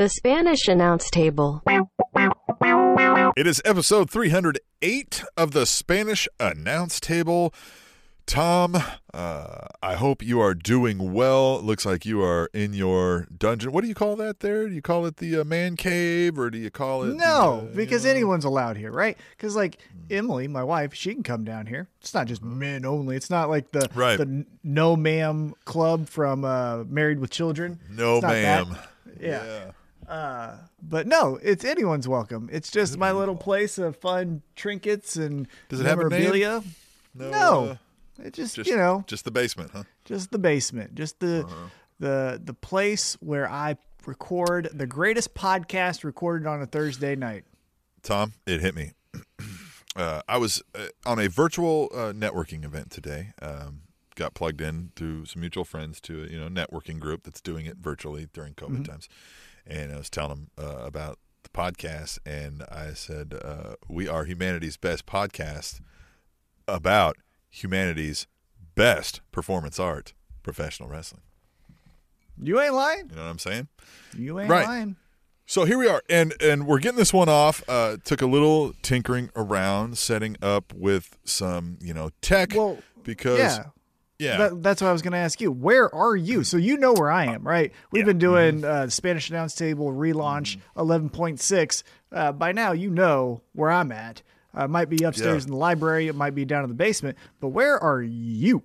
The Spanish announce table. It is episode 308 of the Spanish Announce Table. Tom, uh, I hope you are doing well. It looks like you are in your dungeon. What do you call that there? Do you call it the uh, man cave or do you call it. No, the, uh, because you know- anyone's allowed here, right? Because like Emily, my wife, she can come down here. It's not just men only. It's not like the Right. the no ma'am club from uh, Married with Children. No, It's not that. Yeah. Uh, but no, it's anyone's welcome. It's just my little place of fun trinkets and Does it have memorabilia. No. No, uh, It just, just, you know, just the basement, huh? just the basement, just the Uh-huh. the the place where I record the greatest podcast recorded on a Thursday night. Tom, it hit me. Uh, I was uh, on a virtual uh, networking event today. Um, got plugged in through some mutual friends to a you know networking group that's doing it virtually during COVID times, and I was telling him uh, about the podcast, and I said uh, we are humanity's best podcast about humanity's best performance art, professional wrestling. You ain't lying. You know what I'm saying? You ain't Right. lying. So here we are, and and we're getting this one off. Uh, took a little tinkering around, setting up with some you know tech Well, because yeah. Yeah, That, that's what I was going to ask you. Where are you? So you know where I am, right? We've been doing uh, Spanish announce table relaunch 11.6. Uh, by now, you know where I'm at. Uh, it might be upstairs Yeah. in the library. It might be down in the basement. But where are you?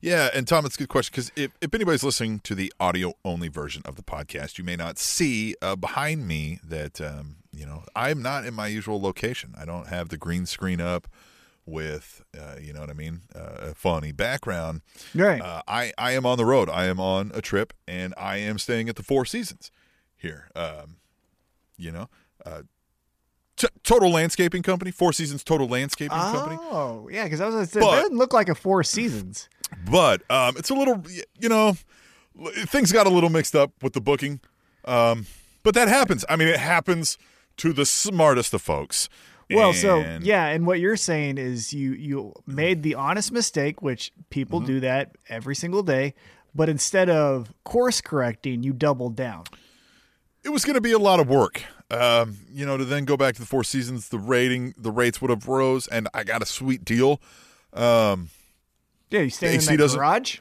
yeah. And Tom, it's a good question because if, if anybody's listening to the audio only version of the podcast, you may not see uh, behind me that um, you know I'm not in my usual location. I don't have the green screen up with uh, you know what I mean, uh, a funny background. Right. Uh, I I am on the road. I am on a trip, and I am staying at the Four Seasons here. Um, you know, uh, t- Total Landscaping Company, Four Seasons Total Landscaping Company. oh, yeah, because I was going to say, But- that doesn't look like a Four Seasons. But um, it's a little, you know, things got a little mixed up with the booking. Um, but that happens. I mean, it happens to the smartest of folks. Well, so yeah, and what you're saying is you you made the honest mistake, which people Mm-hmm. do that every single day, but instead of course correcting, you doubled down. it was going to be a lot of work. Um, you know, to then go back to the Four Seasons, the rating, the rates would have rose, and I got a sweet deal. Um, Yeah, you staying in that doesn't- garage?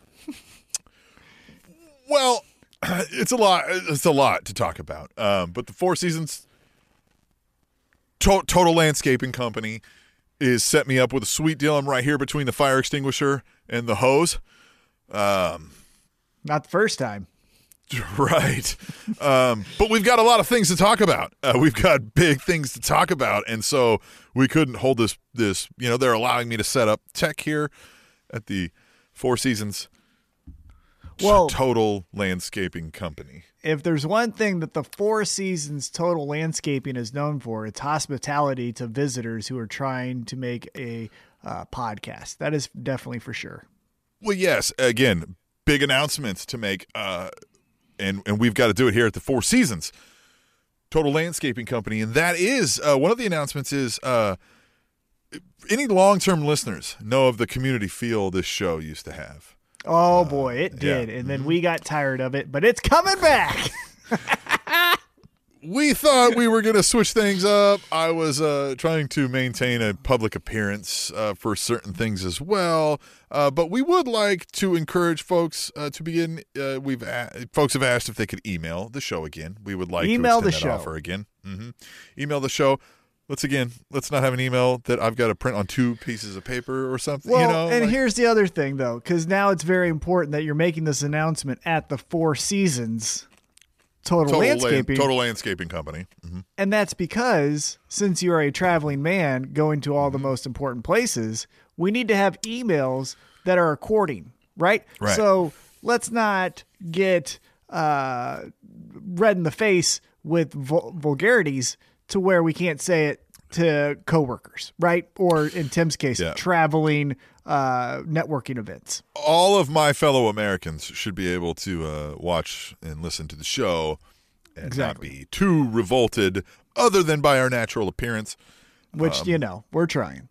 Well, it's a lot. It's a lot to talk about. Um, but the Four Seasons to- Total Landscaping Company is set me up with a sweet deal. I'm right here between the fire extinguisher and the hose. Not the first time. Right. Um, but we've got a lot of things to talk about. Uh, we've got big things to talk about, and so we couldn't hold this. This, you know, they're allowing me to set up tech here at the Four Seasons Well- Total Landscaping Company. If there's one thing that the Four Seasons Total Landscaping is known for, it's hospitality to visitors who are trying to make a uh, podcast. That is definitely for sure. Well, yes. Again, big announcements to make, uh, and and we've got to do it here at the Four Seasons Total Landscaping Company, and that is uh, one of the announcements. Is uh, any long term listeners know of the community feel this show used to have? Oh boy, it Uh, yeah. Mm-hmm. did. And then we got tired of it, but it's coming back. We thought we were going to switch things up. I was uh, trying to maintain a public appearance uh, for certain things as well, uh, but we would like to encourage folks uh, to begin. Uh, we've a- folks have asked if they could email the show again. We would like Email to the that show. offer again. hmm Email the show. Let's again. Let's not have an email that I've got to print on two pieces of paper or something. Well, you know, and like- here's the other thing, though, because now it's very important that you're making this announcement at the Four Seasons Total, total, land- Landscaping, total landscaping company. hmm and that's because since you're a traveling man going to Mm-hmm. all the most important places, we need to have emails that are according, right? Right. So let's not get uh, red in the face with vul- vulgarities to where we can't say it to coworkers, right? Or in Tim's case, Yeah. traveling uh, networking events. all of my fellow Americans should be able to uh, watch and listen to the show and Exactly. not be too revolted, other than by our natural appearance. Which Um, you know we're trying.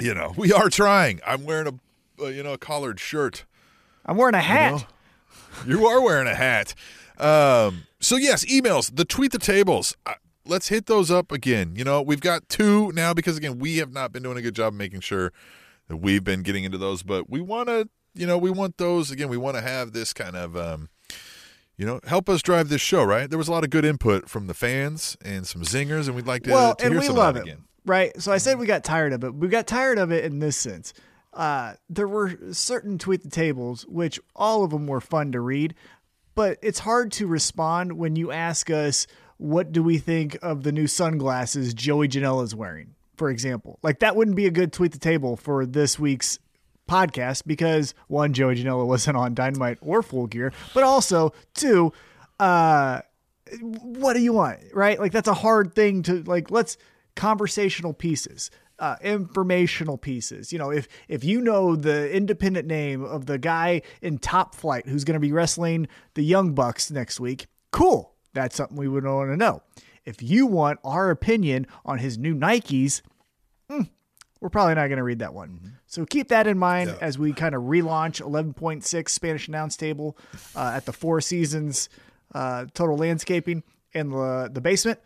You know, we are trying. I'm wearing a, uh, you know, a collared shirt. I'm wearing a hat. know? You are wearing a hat. Um, so yes, emails, the tweet the tables. Uh, let's hit those up again. You know, we've got two now because again, we have not been doing a good job making sure that we've been getting into those, but we want to, you know, we want those again. We want to have this kind of, um, you know, help us drive this show. Right? There was a lot of good input from the fans and some zingers, and we'd like to, well, to and hear we some love of it, again. right? So I said we got tired of it. We got tired of it in this sense. Uh, there were certain tweet the tables, which all of them were fun to read, but it's hard to respond when you ask us what do we think of the new sunglasses Joey Janela is wearing, for example. Like that wouldn't be a good tweet the table for this week's podcast because one, Joey Janela wasn't on Dynamite or Full Gear, but also two, uh, what do you want, right? Like that's a hard thing to like. Let's conversational pieces. Uh, informational pieces. You know, if if you know the independent name of the guy in Top Flight who's going to be wrestling the Young Bucks next week, cool. That's something we would want to know. If you want our opinion on his new Nikes, hmm, we're probably not going to read that one. So keep that in mind Yeah. as we kind of relaunch 11.6 Spanish announce table uh, at the Four Seasons uh, Total Landscaping in the the basement.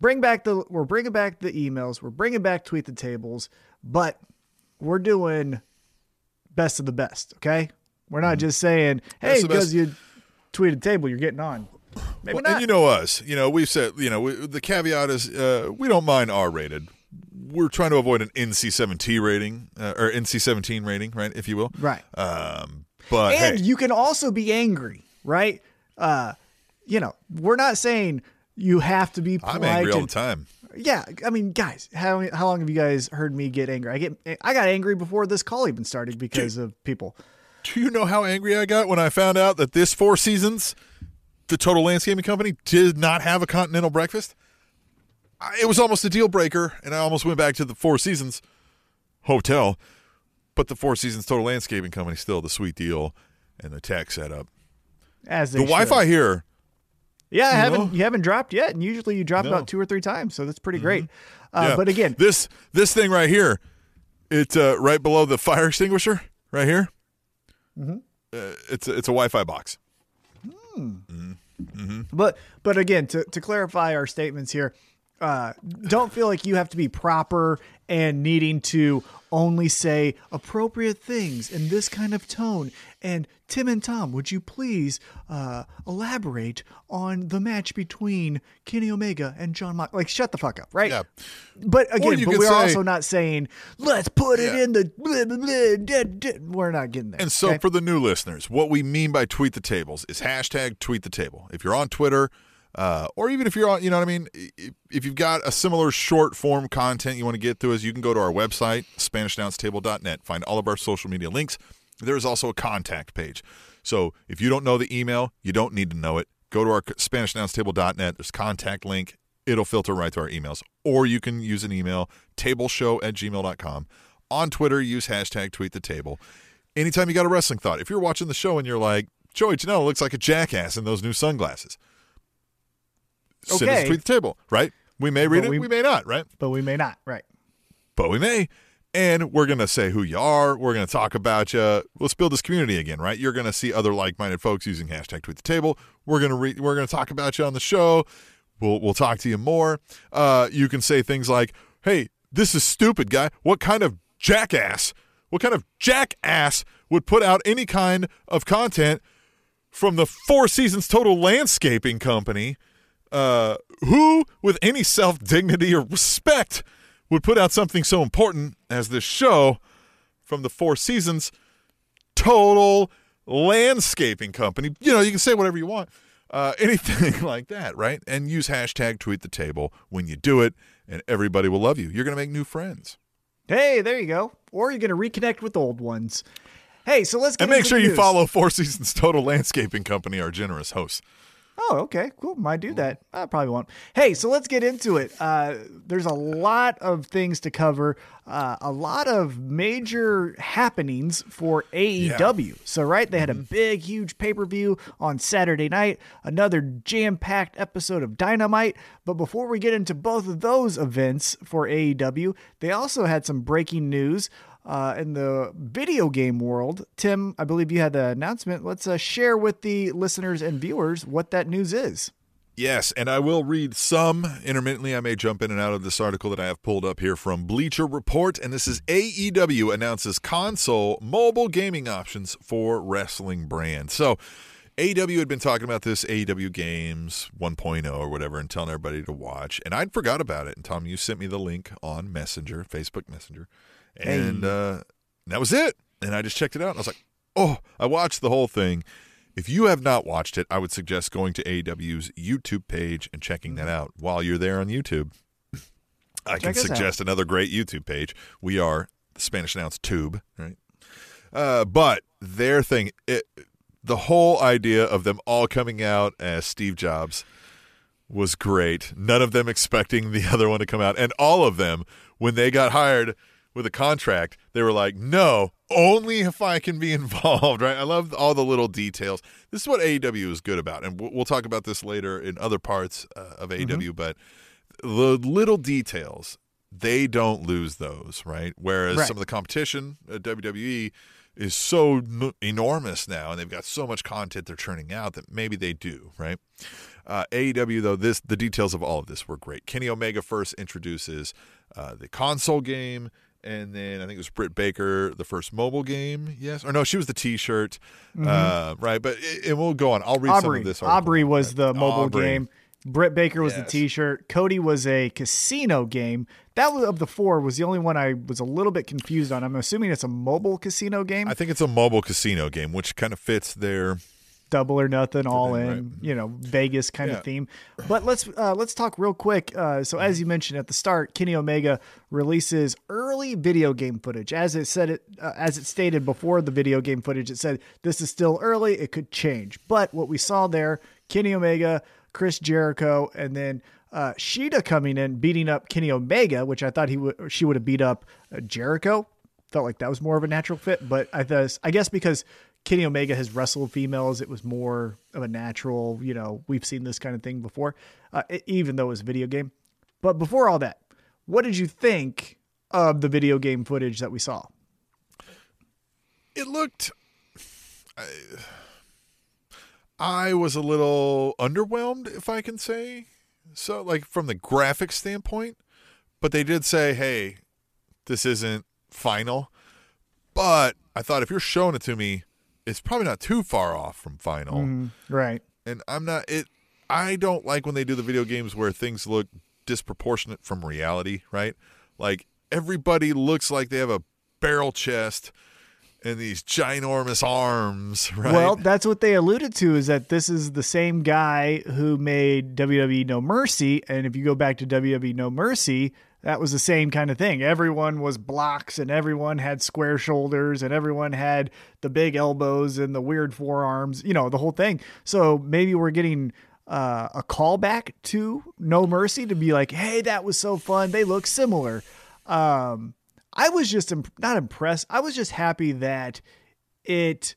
Bring back the we're bringing back the emails. We're bringing back tweet the tables, but we're doing best of the best. Okay, we're not just saying hey Best of the because best. you tweeted table you're getting on. Maybe Well, not. and you know us. You know, we've said, you know, we, the caveat is uh, we don't mind R rated. We're trying to avoid an NC 17 rating uh, or NC 17 rating, right, if you will. right. Um, but and hey, you can also be angry, right? Uh, you know, we're not saying you have to be polite. I'm angry all the time. Yeah, I mean, guys, how how long have you guys heard me get angry? I get I got angry before this call even started because of people. Do you know how angry I got when I found out that this Four Seasons, the Total Landscaping Company, did not have a continental breakfast? I, it was almost a deal breaker, and I almost went back to the Four Seasons hotel. But the Four Seasons Total Landscaping Company still the sweet deal and the tech setup. As they The Wi-Fi here yeah, I you haven't know? you haven't dropped yet, and usually you drop No. Mm-hmm. about two or three times, so that's pretty great. Uh, Yeah. But again, this this thing right here, it's uh, right below the fire extinguisher, right here. Mm-hmm. Uh, it's a, it's a Wi-Fi box. But but again, to to clarify our statements here, uh, don't feel like you have to be proper and needing to only say appropriate things in this kind of tone. And Tim and Tom, would you please uh, elaborate on the match between Kenny Omega and John Mox? Like, shut the fuck up, right? Yeah. But again, but we're say- also not saying let's put it in the. Blah, blah, blah, da, da." We're not getting there. And so, okay? for the new listeners, what we mean by tweet the tables is hashtag tweet the table. If you're on Twitter, uh, or even if you're on, you know what I mean? If- you've got a similar short form content you want to get through us, you can go to our website, SpanishAnnounceTable.net, find all of our social media links. There is also a contact page. So if you don't know the email, you don't need to know it. Go to our SpanishAnnounceTable.net. There's contact link. It'll filter right to our emails. Or you can use an email, tableshow at gmail.com. On Twitter, use hashtag tweet the table. Anytime you got a wrestling thought, if you're watching the show and you're like, Joey Janela looks like a jackass in those new sunglasses, send us tweet the table, right? We may read But it, we- we may not, right? but we may not, right? but we may. And we're going to say who you are. We're going to talk about you. Let's build this community again, right? You're going to see other like-minded folks using hashtag tweet the table. We're going to re- we're going to talk about you on the show. We'll we'll talk to you more. Uh, you can say things like, "Hey, this is stupid, guy. What kind of jackass? What kind of jackass would put out any kind of content from the Four Seasons Total Landscaping Company?" uh, who, with any self dignity or respect, would put out something so important as this show from the Four Seasons Total Landscaping Company? You know, you can say whatever you want, uh, anything like that, right? And use hashtag tweet the table when you do it, and everybody will love you. You're going to make new friends. Hey, there you go. Or you're going to reconnect with old ones. Hey, so let's get And make sure the you follow Four Seasons Total Landscaping Company, our generous hosts. Oh, okay, cool. Might do that. I probably won't. Hey, so let's get into it. Uh, there's a lot of things to cover, uh, a lot of major happenings for AEW. So, right, they had a big, huge pay per view on Saturday night, another jam packed episode of Dynamite. But before we get into both of those events for AEW, they also had some breaking news. Uh, in the video game world. Tim, I believe you had the announcement. Let's uh, share with the listeners and viewers what that news is. Yes, and I will read some intermittently. I may jump in and out of this article that I have pulled up here from Bleacher Report. And this is AEW announces console mobile gaming options for wrestling brands. So, AEW had been talking about this AEW Games 1.0 or whatever and telling everybody to watch. And I'd forgot about it. And Tom, you sent me the link on Messenger, Facebook Messenger. And uh, that was it. And I just checked it out. And I was like, oh, I watched the whole thing. If you have not watched it, I would suggest going to AEW's YouTube page and checking that out. While you're there on YouTube, I can Check us suggest another great YouTube page. We are the Spanish announced Tube, right? Uh, but their thing, it, the whole idea of them all coming out as Steve Jobs was great. None of them expecting the other one to come out, and all of them when they got hired with a contract, they were like, "No, only if I can be involved." Right? I love all the little details. This is what AEW is good about, and we'll talk about this later in other parts uh, of AEW. But the little details, they don't lose those, right? Whereas Right. some of the competition at WWE is so n- enormous now, and they've got so much content they're churning out that maybe they do, right? Uh, AEW though, this the details of all of this were great. Kenny Omega first introduces uh, the console game, and then I think it was Britt Baker the first mobile game. Yes, or no, she was the T-shirt, uh, right? But it, and we'll go on. I'll read some Mm-hmm. Aubrey. of this. Aubrey was Right. the mobile Aubrey. game. Britt Baker was the T-shirt. Cody was a casino game. That was of the four was the only one I was a little bit confused on. I'm assuming it's a mobile casino game. I think it's a mobile casino game, which kind of fits their double or nothing, all in, right. you know, Vegas kind Yeah. of theme. But let's uh, let's talk real quick. Uh, so as you mentioned at the start, Kenny Omega releases early video game footage. As it said it, uh, as it stated before the video game footage, it said this is still early. It could change. But what we saw there, Kenny Omega, Chris Jericho, and then. Uh, Shida coming in, beating up Kenny Omega, which I thought he would, she would have beat up uh, Jericho. Felt like that was more of a natural fit, but I thought, I guess because Kenny Omega has wrestled females. It was more of a natural, you know, we've seen this kind of thing before, uh, even though it was a video game. But before all that, what did you think of the video game footage that we saw? it looked I, I was a little underwhelmed if i can say so like from the graphic standpoint but they did say hey this isn't final but i thought if you're showing it to me it's probably not too far off from final mm-hmm. Right. and i'm not it i don't like when they do the video games where things look disproportionate from reality right like everybody looks like they have a barrel chest and these ginormous arms right Well, that's what they alluded to is that this is the same guy who made WWE No Mercy. And if you go back to WWE No Mercy, that was the same kind of thing. Everyone was blocks and everyone had square shoulders and everyone had the big elbows and the weird forearms, you know, the whole thing. So maybe we're getting uh, a callback to No Mercy to be like, hey, that was so fun. They look similar. Um, I was just imp- not impressed. I was just happy that it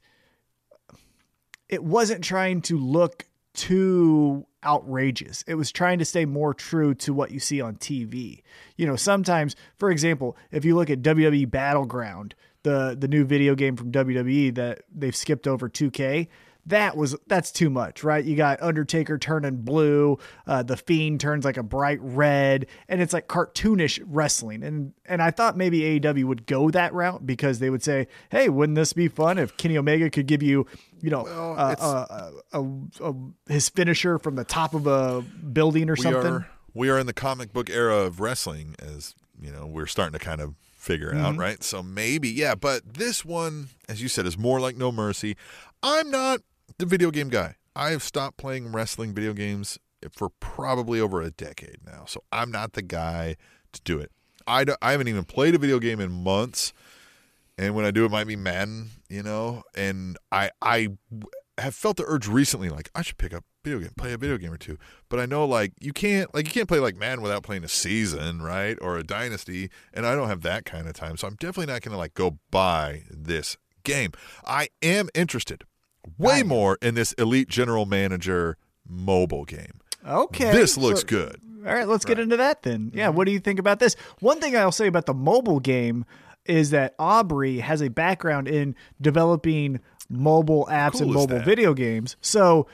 it wasn't trying to look too outrageous. It was trying to stay more true to what you see on TV. You know, sometimes, for example, if you look at WWE Battleground, the the new video game from WWE that they've skipped over 2K, that was that's too much, right? You got Undertaker turning blue, uh, the Fiend turns like a bright red, and it's like cartoonish wrestling. And and I thought maybe AEW would go that route because they would say, "Hey, wouldn't this be fun if Kenny Omega could give you, you know, uh, uh, uh, his finisher from the top of a building or we something?" are we are in the comic book era of wrestling as you know we're starting to kind of figure it out right so maybe yeah but this one as you said is more like no mercy i'm not the video game guy i have stopped playing wrestling video games for probably over a decade now so i'm not the guy to do it i, I haven't even played a video game in months and when I do, it might be Madden, you know. And I I have felt the urge recently, like I should pick up video game, play a video game or two. But I know like you can't like you can't play like Madden without playing a season, right, or a dynasty. And I don't have that kind of time, so I'm definitely not going to like go buy this game. I am interested way more in this Elite General Manager mobile game. Okay, This looks so- good. All right, let's get into that then. Yeah, what do you think about this? One thing I'll say about the mobile game, is that Aubrey has a background in developing mobile apps Cool and mobile that? video games. So,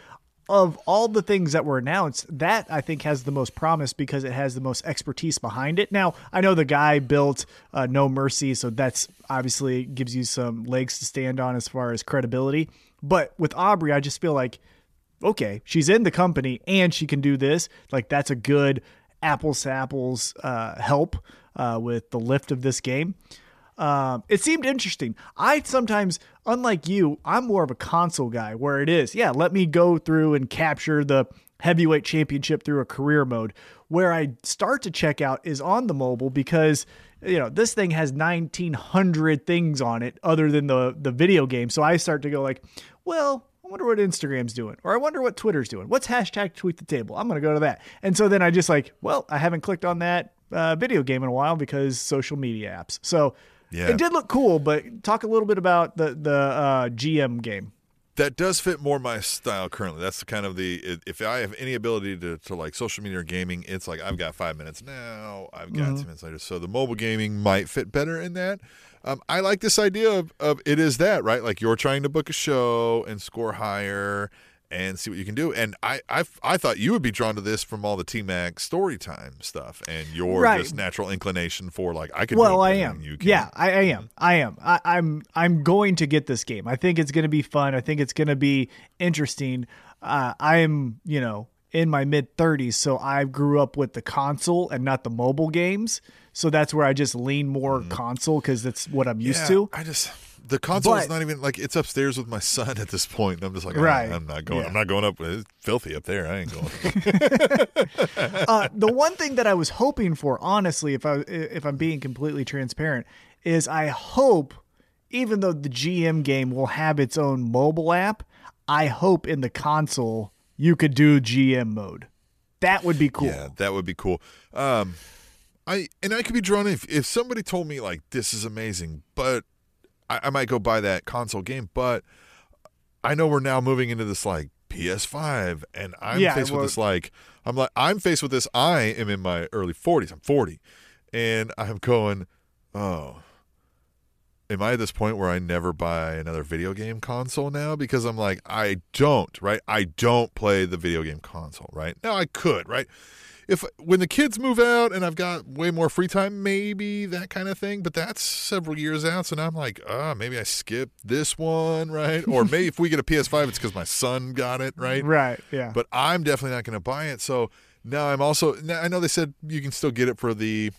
of all the things that were announced, that I think has the most promise because it has the most expertise behind it. Now, I know the guy built uh, No Mercy, so that's obviously gives you some legs to stand on as far as credibility. But with Aubrey, I just feel like okay, she's in the company and she can do this. Like that's a good apples to apples uh, help uh, with the lift of this game. Um, it seemed interesting. I sometimes, unlike you, I'm more of a console guy where it is, yeah, let me go through and capture the heavyweight championship through a career mode. Where I start to check out is on the mobile because you know this thing has 1900 things on it other than the the video game. So I start to go like, well, I wonder what Instagram's doing, or I wonder what Twitter's doing. What's hashtag tweet the table? I'm going to go to that. And so then I just like, well, I haven't clicked on that uh, video game in a while because social media apps. So Yeah. it did look cool, but talk a little bit about the the uh, GM game. That does fit more my style currently. That's the kind of the if I have any ability to, to like social media or gaming, it's like I've got five minutes now, I've got two minutes later. So the mobile gaming might fit better in that. Um, I like this idea of, of it is that right, like you're trying to book a show and score higher and see what you can do. And I I, I thought you would be drawn to this from all the T Mac story time stuff and your Right. just natural inclination for like I can. Well, it I am. You can. Yeah, I, I am. I am. I, I'm. I'm going to get this game. I think it's going to be fun. I think it's going to be interesting. Uh, I'm, you know, in my mid 30s, so I grew up with the console and not the mobile games. So that's where I just lean more console because that's what I'm used. Yeah, to. I just the console is not even like it's upstairs with my son at this point. I'm just like, Right. right. I'm not going. Yeah. I'm not going up. It's filthy up there. I ain't going. uh, the one thing that I was hoping for, honestly, if I if I'm being completely transparent, is I hope, even though the GM game will have its own mobile app, I hope in the console you could do GM mode. That would be cool. Yeah, that would be cool. Um, I and I could be drawn in if if somebody told me like this is amazing, but I, I might go buy that console game. But I know we're now moving into this like PS5, and I'm Yeah, faced well- with this like I'm like I'm faced with this. I am in my early 40s. I'm 40, and I'm going, oh. Am I at this point where I never buy another video game console now? Because I'm like, I don't, right? I don't play the video game console, right? Now I could, right? If when the kids move out and I've got way more free time, maybe that kind of thing. But that's several years out, so now I'm like, ah, maybe I skip this one, right? Or maybe if we get a PS5, it's because my son got it, right? Right. Yeah. But I'm definitely not going to buy it. So now I'm also. Now I know they said you can still get it for the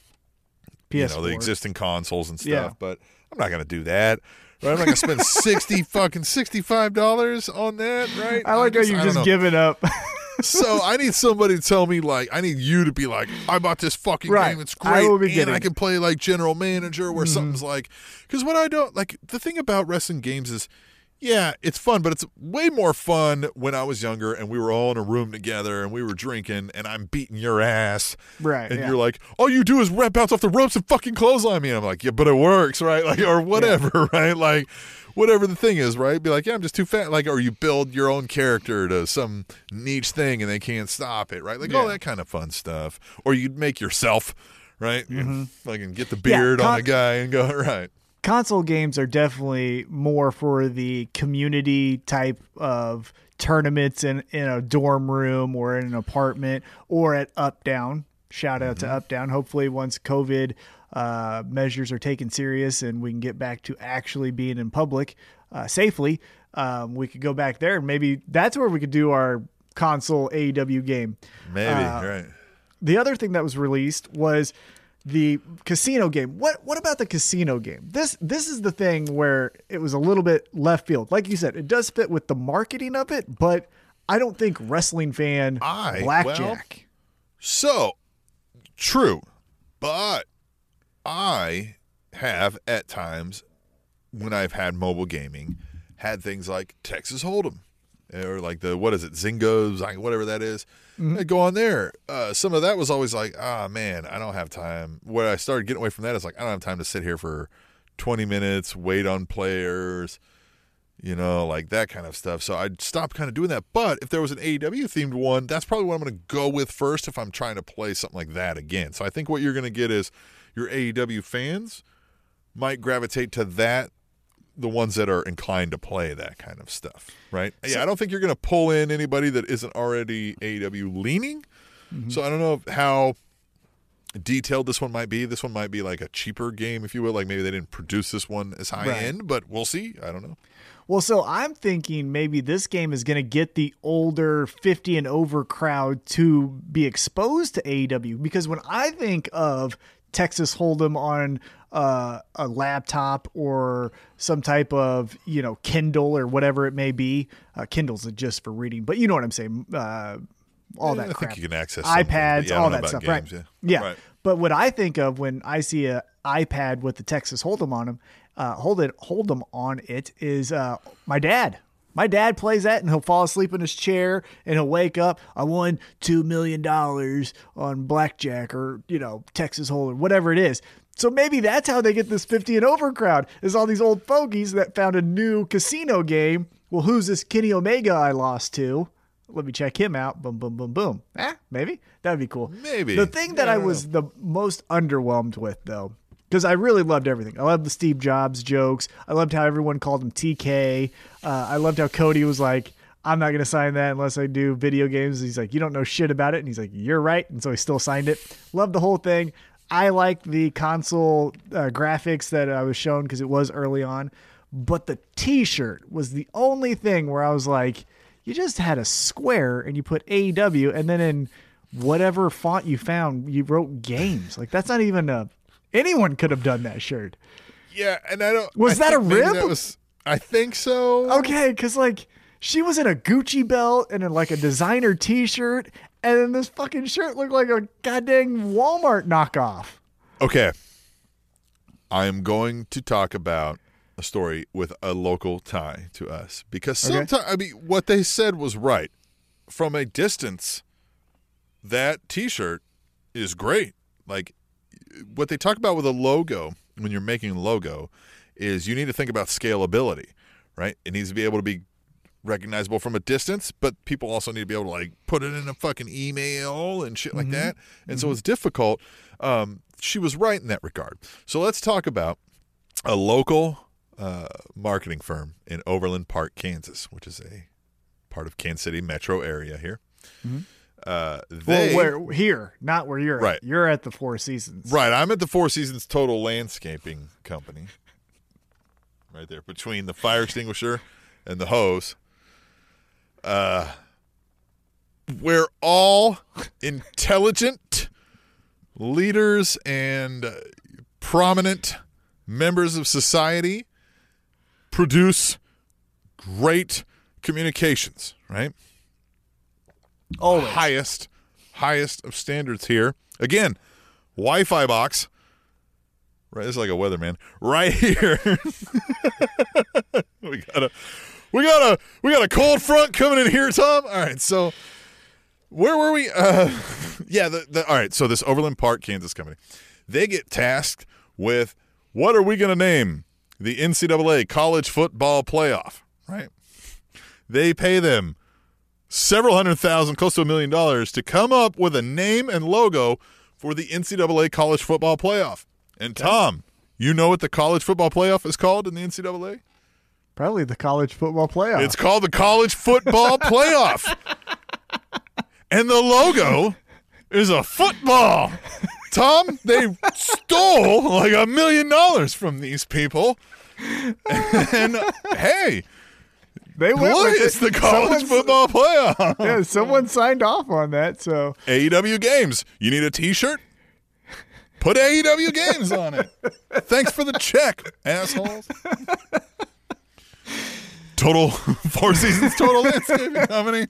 you know the existing consoles and stuff, Yeah. but I'm not going to do that. Right? I'm not going to spend sixty fucking sixty five dollars on that, right? I like how I you've just given up. so I need somebody to tell me like I need you to be like I bought this fucking Right. game. It's I great, will be and getting I can play like general manager where Mm-hmm. something's like because what I don't like the thing about wrestling games is. Yeah, it's fun, but it's way more fun when I was younger and we were all in a room together and we were drinking and I'm beating your ass. Right, And yeah. you're like, all you do is rep bounce off the ropes and fucking clothesline me. And I'm like, yeah, but it works, right? Like, or whatever, right? Like, whatever the thing is, right? Be like, yeah, I'm just too fat. Like, or you build your own character to some niche thing and they can't stop it, right? Like, all that kind of fun stuff. Or you'd make yourself, right? You fucking get the Mm-hmm. Yeah, beard on a guy and go, right. Console games are definitely more for the community type of tournaments in, in a dorm room or in an apartment or at up down. Shout out to up down. Hopefully once covid uh, measures are taken serious and we can get back to actually being in public uh, safely um, we could go back there and maybe that's where we could do our console aew game. Maybe, Uh, right. the other thing that was released was the casino game. What what about the casino game? This this is the thing where it was a little bit left field. Like you said, it does fit with the marketing of it, but I don't think wrestling fan I- blackjack. So, true. But I have at times, when I've had mobile gaming, had things like Texas Hold'em or like the, what is it, Zingos, like whatever that is. I go on there. Uh, some of that was always like, ah, man, I don't have time. Where I started getting away from that is like, I don't have time to sit here for 20 minutes, wait on players you know, like that kind of stuff. So I'd stop kind of doing that. But if there was an AEW themed one, that's probably what I'm going to go with first if I'm trying to play something like that again. So I think what you're going to get is your AEW fans might gravitate to that. The ones that are inclined to play that kind of stuff, right? yeah, I don't think you're going to pull in anybody that isn't already AEW leaning. Mm-hmm. So I don't know how detailed this one might be. This one might be like a cheaper game, if you will. Like maybe they didn't produce this one as high Right. end, but we'll see. I don't know. Well, so I'm thinking maybe this game is going to get the older 50 and over crowd to be exposed to AEW because when I think of Texas Hold'em on uh, a laptop or some type of you know Kindle or whatever it may be, uh, Kindle's just for reading, but you know what I'm saying. Uh, all Yeah, that I crap. think you can access some of it, but iPads, yeah, all that stuff, games, right? yeah. Yeah. Right. But what I think of when I see a iPad with the Texas Hold'em on them, uh, hold it, hold them on it is uh, my dad. My dad plays that, and he'll fall asleep in his chair, and he'll wake up. I won two million dollars on blackjack, or you know, Texas Hold'em, whatever it is. So maybe that's how they get this fifty and over crowd. Is all these old fogies that found a new casino game. Well, who's this Kenny Omega I lost to? Let me check him out. Boom, boom, boom, boom. Eh, maybe that'd be cool. Maybe. The thing that Yeah, I was the most underwhelmed with, though, because I really loved everything. I loved the Steve Jobs jokes. I loved how everyone called him TK. Uh, I loved how Cody was like, I'm not going to sign that unless I do video games. He's like, You don't know shit about it. And he's like, You're right. And so he still signed it. Loved the whole thing. I liked the console uh, graphics that I was shown because it was early on. But the t shirt was the only thing where I was like, You just had a square and you put AEW and then in whatever font you found, you wrote games. Like, that's not even a. Anyone could have done that shirt. Yeah, and I don't. Was I that a rib? That was. I think so. Okay, because like she was in a Gucci belt and in like a designer T-shirt, and then this fucking shirt looked like a goddamn Walmart knockoff. Okay. I am going to talk about a story with a local tie to us because Okay. sometimes I mean what they said was right. From a distance, that T-shirt is great. Like what they talk about with a logo when you're making a logo is you need to think about scalability, right? It needs to be able to be recognizable from a distance, but people also need to be able to like put it in a fucking email and shit like that. And so it's difficult. Um, she was right in that regard. So let's talk about a local uh, marketing firm in Overland Park, Kansas, which is a part of Kansas City metro area here. Uh, they, well, where here, not where you're Right. at. You're at the Four Seasons. Right, I'm at the Four Seasons Total Landscaping Company. Right there, between the fire extinguisher and the hose. Uh, where all intelligent leaders and uh, prominent members of society produce great communications, right? Always. highest highest of standards here. Again, Wi-Fi box. Right, it's like a weatherman. Right here. we got a we got a we got a cold front coming in here, Tom. All right, so where were we? Uh yeah, the, the all right, so this Overland Park, Kansas company. They get tasked with what are we gonna name the NCAA college football playoff, right? They pay them several hundred thousand, close to a million dollars, to come up with a name and logo for the NCAA college football playoff. And Tom, you know what the college football playoff is called in the NCAA? Probably the college football playoff. It's called the college football playoff. And the logo is a football. Tom, they stole like a million dollars from these people. And hey, they went what with is the college Someone's- football playoff? Yeah, someone signed off on that. So AEW Games. You need a T-shirt? Put AEW Games on it. Thanks for the check, assholes. Total Four Seasons Total Landscaping Company.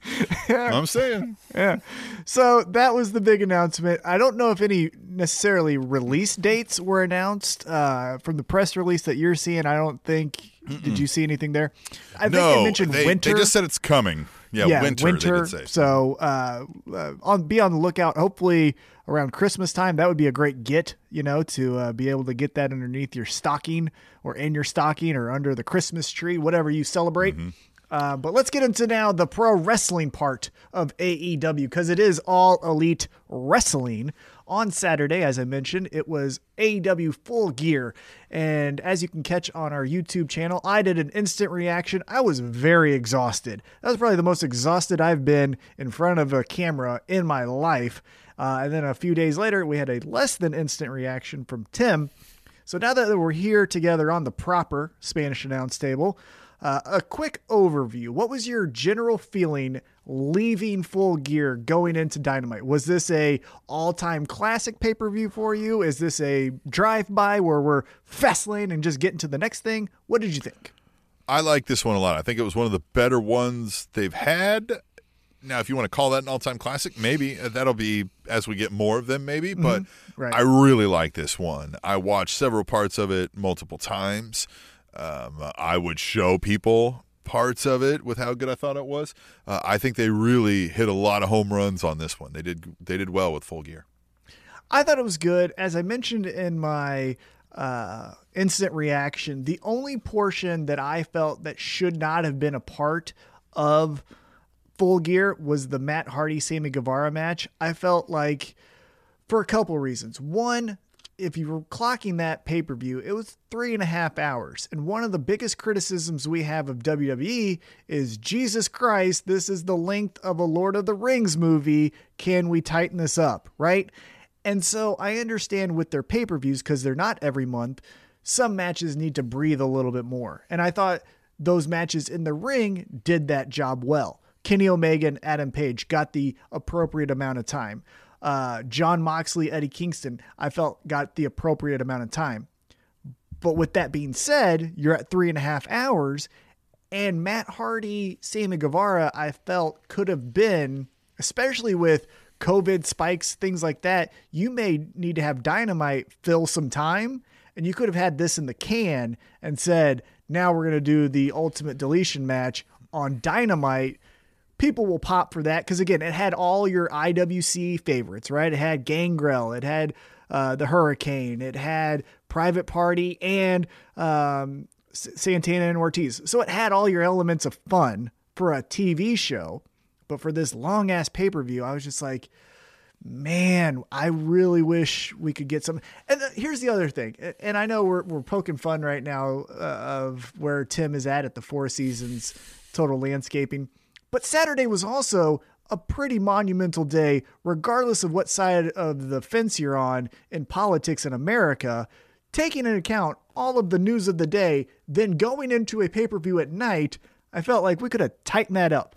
I'm saying. yeah. So that was the big announcement. I don't know if any necessarily release dates were announced uh, from the press release that you're seeing. I don't think. Did you see anything there? I think no, they mentioned they, winter. they just said it's coming. Yeah, winter. They did say. So uh, uh, on be on the lookout. Hopefully around Christmas time, that would be a great get. You know, to uh, be able to get that underneath your stocking or in your stocking or under the Christmas tree, whatever you celebrate. Mm-hmm. Uh, but let's get into now the pro wrestling part of AEW because it is all elite wrestling. On Saturday, as I mentioned, it was AEW Full Gear. And as you can catch on our YouTube channel, I did an instant reaction. I was very exhausted. That was probably the most exhausted I've been in front of a camera in my life. Uh, and then a few days later, we had a less than instant reaction from Tim. So now that we're here together on the proper Spanish announce table, uh, a quick overview. What was your general feeling leaving Full Gear going into Dynamite? Was this a all-time classic pay-per-view for you? Is this a drive-by where we're fast lane and just getting to the next thing? What did you think? I like this one a lot. I think it was one of the better ones they've had. Now, if you want to call that an all-time classic, maybe uh, that'll be as we get more of them, maybe. But Right. I really like this one. I watched several parts of it multiple times. Um, I would show people parts of it with how good I thought it was. Uh, I think they really hit a lot of home runs on this one. They did they did well with Full Gear. I thought it was good. As I mentioned in my uh, instant reaction, the only portion that I felt that should not have been a part of Full Gear was the Matt Hardy Sammy Guevara match. I felt like for a couple reasons. One, if you were clocking that pay per view, it was three and a half hours. And one of the biggest criticisms we have of WWE is Jesus Christ, this is the length of a Lord of the Rings movie. Can we tighten this up? Right. And so I understand with their pay per views, because they're not every month, some matches need to breathe a little bit more. And I thought those matches in the ring did that job well. Kenny Omega and Adam Page got the appropriate amount of time. Uh, Jon Moxley, Eddie Kingston, I felt got the appropriate amount of time. But with that being said, you're at three and a half hours, and Matt Hardy, Sammy Guevara, I felt could have been, especially with COVID spikes, things like that. You may need to have Dynamite fill some time, and you could have had this in the can and said, now we're going to do the ultimate deletion match on Dynamite people will pop for that because again, it had all your IWC favorites, right? It had Gangrel, it had uh, the Hurricane, it had Private Party, and um, Santana and Ortiz. So it had all your elements of fun for a TV show, but for this long ass pay per view, I was just like. Man, I really wish we could get some. And uh, here's the other thing, and I know we're we're poking fun right now uh, of where Tim is at at the Four Seasons Total Landscaping. But Saturday was also a pretty monumental day, regardless of what side of the fence you're on in politics in America. Taking into account all of the news of the day, then going into a pay per view at night, I felt like we could have tightened that up.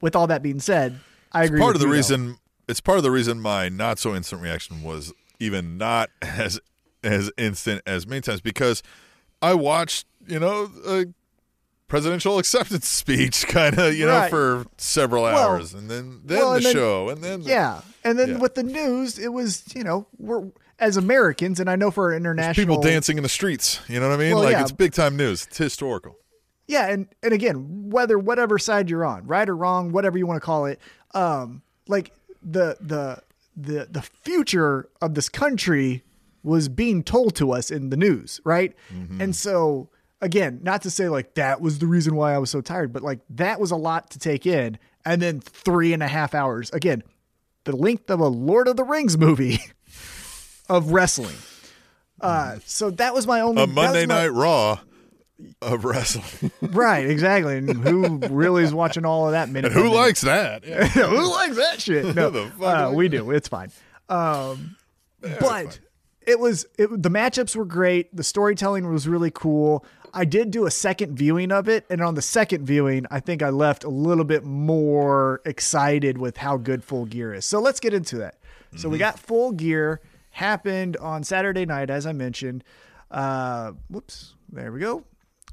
With all that being said, I agree. part with of the you, though. reason it's part of the reason my not so instant reaction was even not as as instant as many times because I watched you know a presidential acceptance speech kind of you know for several Well- hours and then then well, the then- show and then the- Yeah, and then Yeah. with the news, it was you know we're as Americans, and I know for international people dancing in the streets you know what I mean Well, like yeah. it's big time news it's historical Yeah, and and again, whether whatever side you're on, right or wrong, whatever you want to call it, um, like the the the the future of this country was being told to us in the news, right? And so again, not to say like that was the reason why I was so tired, but like that was a lot to take in, and then three and a half hours again, the length of a Lord of the Rings movie of wrestling. Uh, so that was my only a Monday my- Night Raw of wrestling Right, exactly. And who really is watching all of that? Minute and who minute? likes that Yeah. who likes that shit? No, uh, we do. It's fine. Um, but it was it, the matchups were great. The storytelling was really cool. I did do a second viewing of it, and on the second viewing, I think I left a little bit more excited with how good Full Gear is. So let's get into that. So we got Full Gear happened on Saturday night, as I mentioned. Uh, whoops, there we go.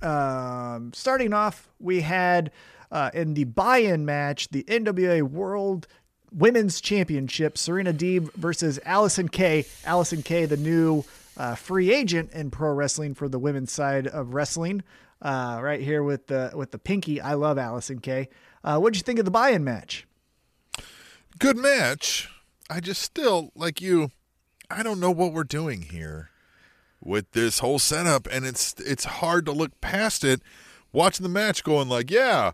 Um, starting off, we had uh, in the buy-in match the NWA World Women's Championship, Serena Deeb versus Allysin Kay. Allysin Kay, the new uh, free agent in pro wrestling for the women's side of wrestling. Uh, right here with the with the pinky. I love Allysin Kay. Uh, what'd you think of the buy-in match? good match. I just still like you. I don't know what we're doing here with this whole setup, and it's it's hard to look past it watching the match, going like, "Yeah,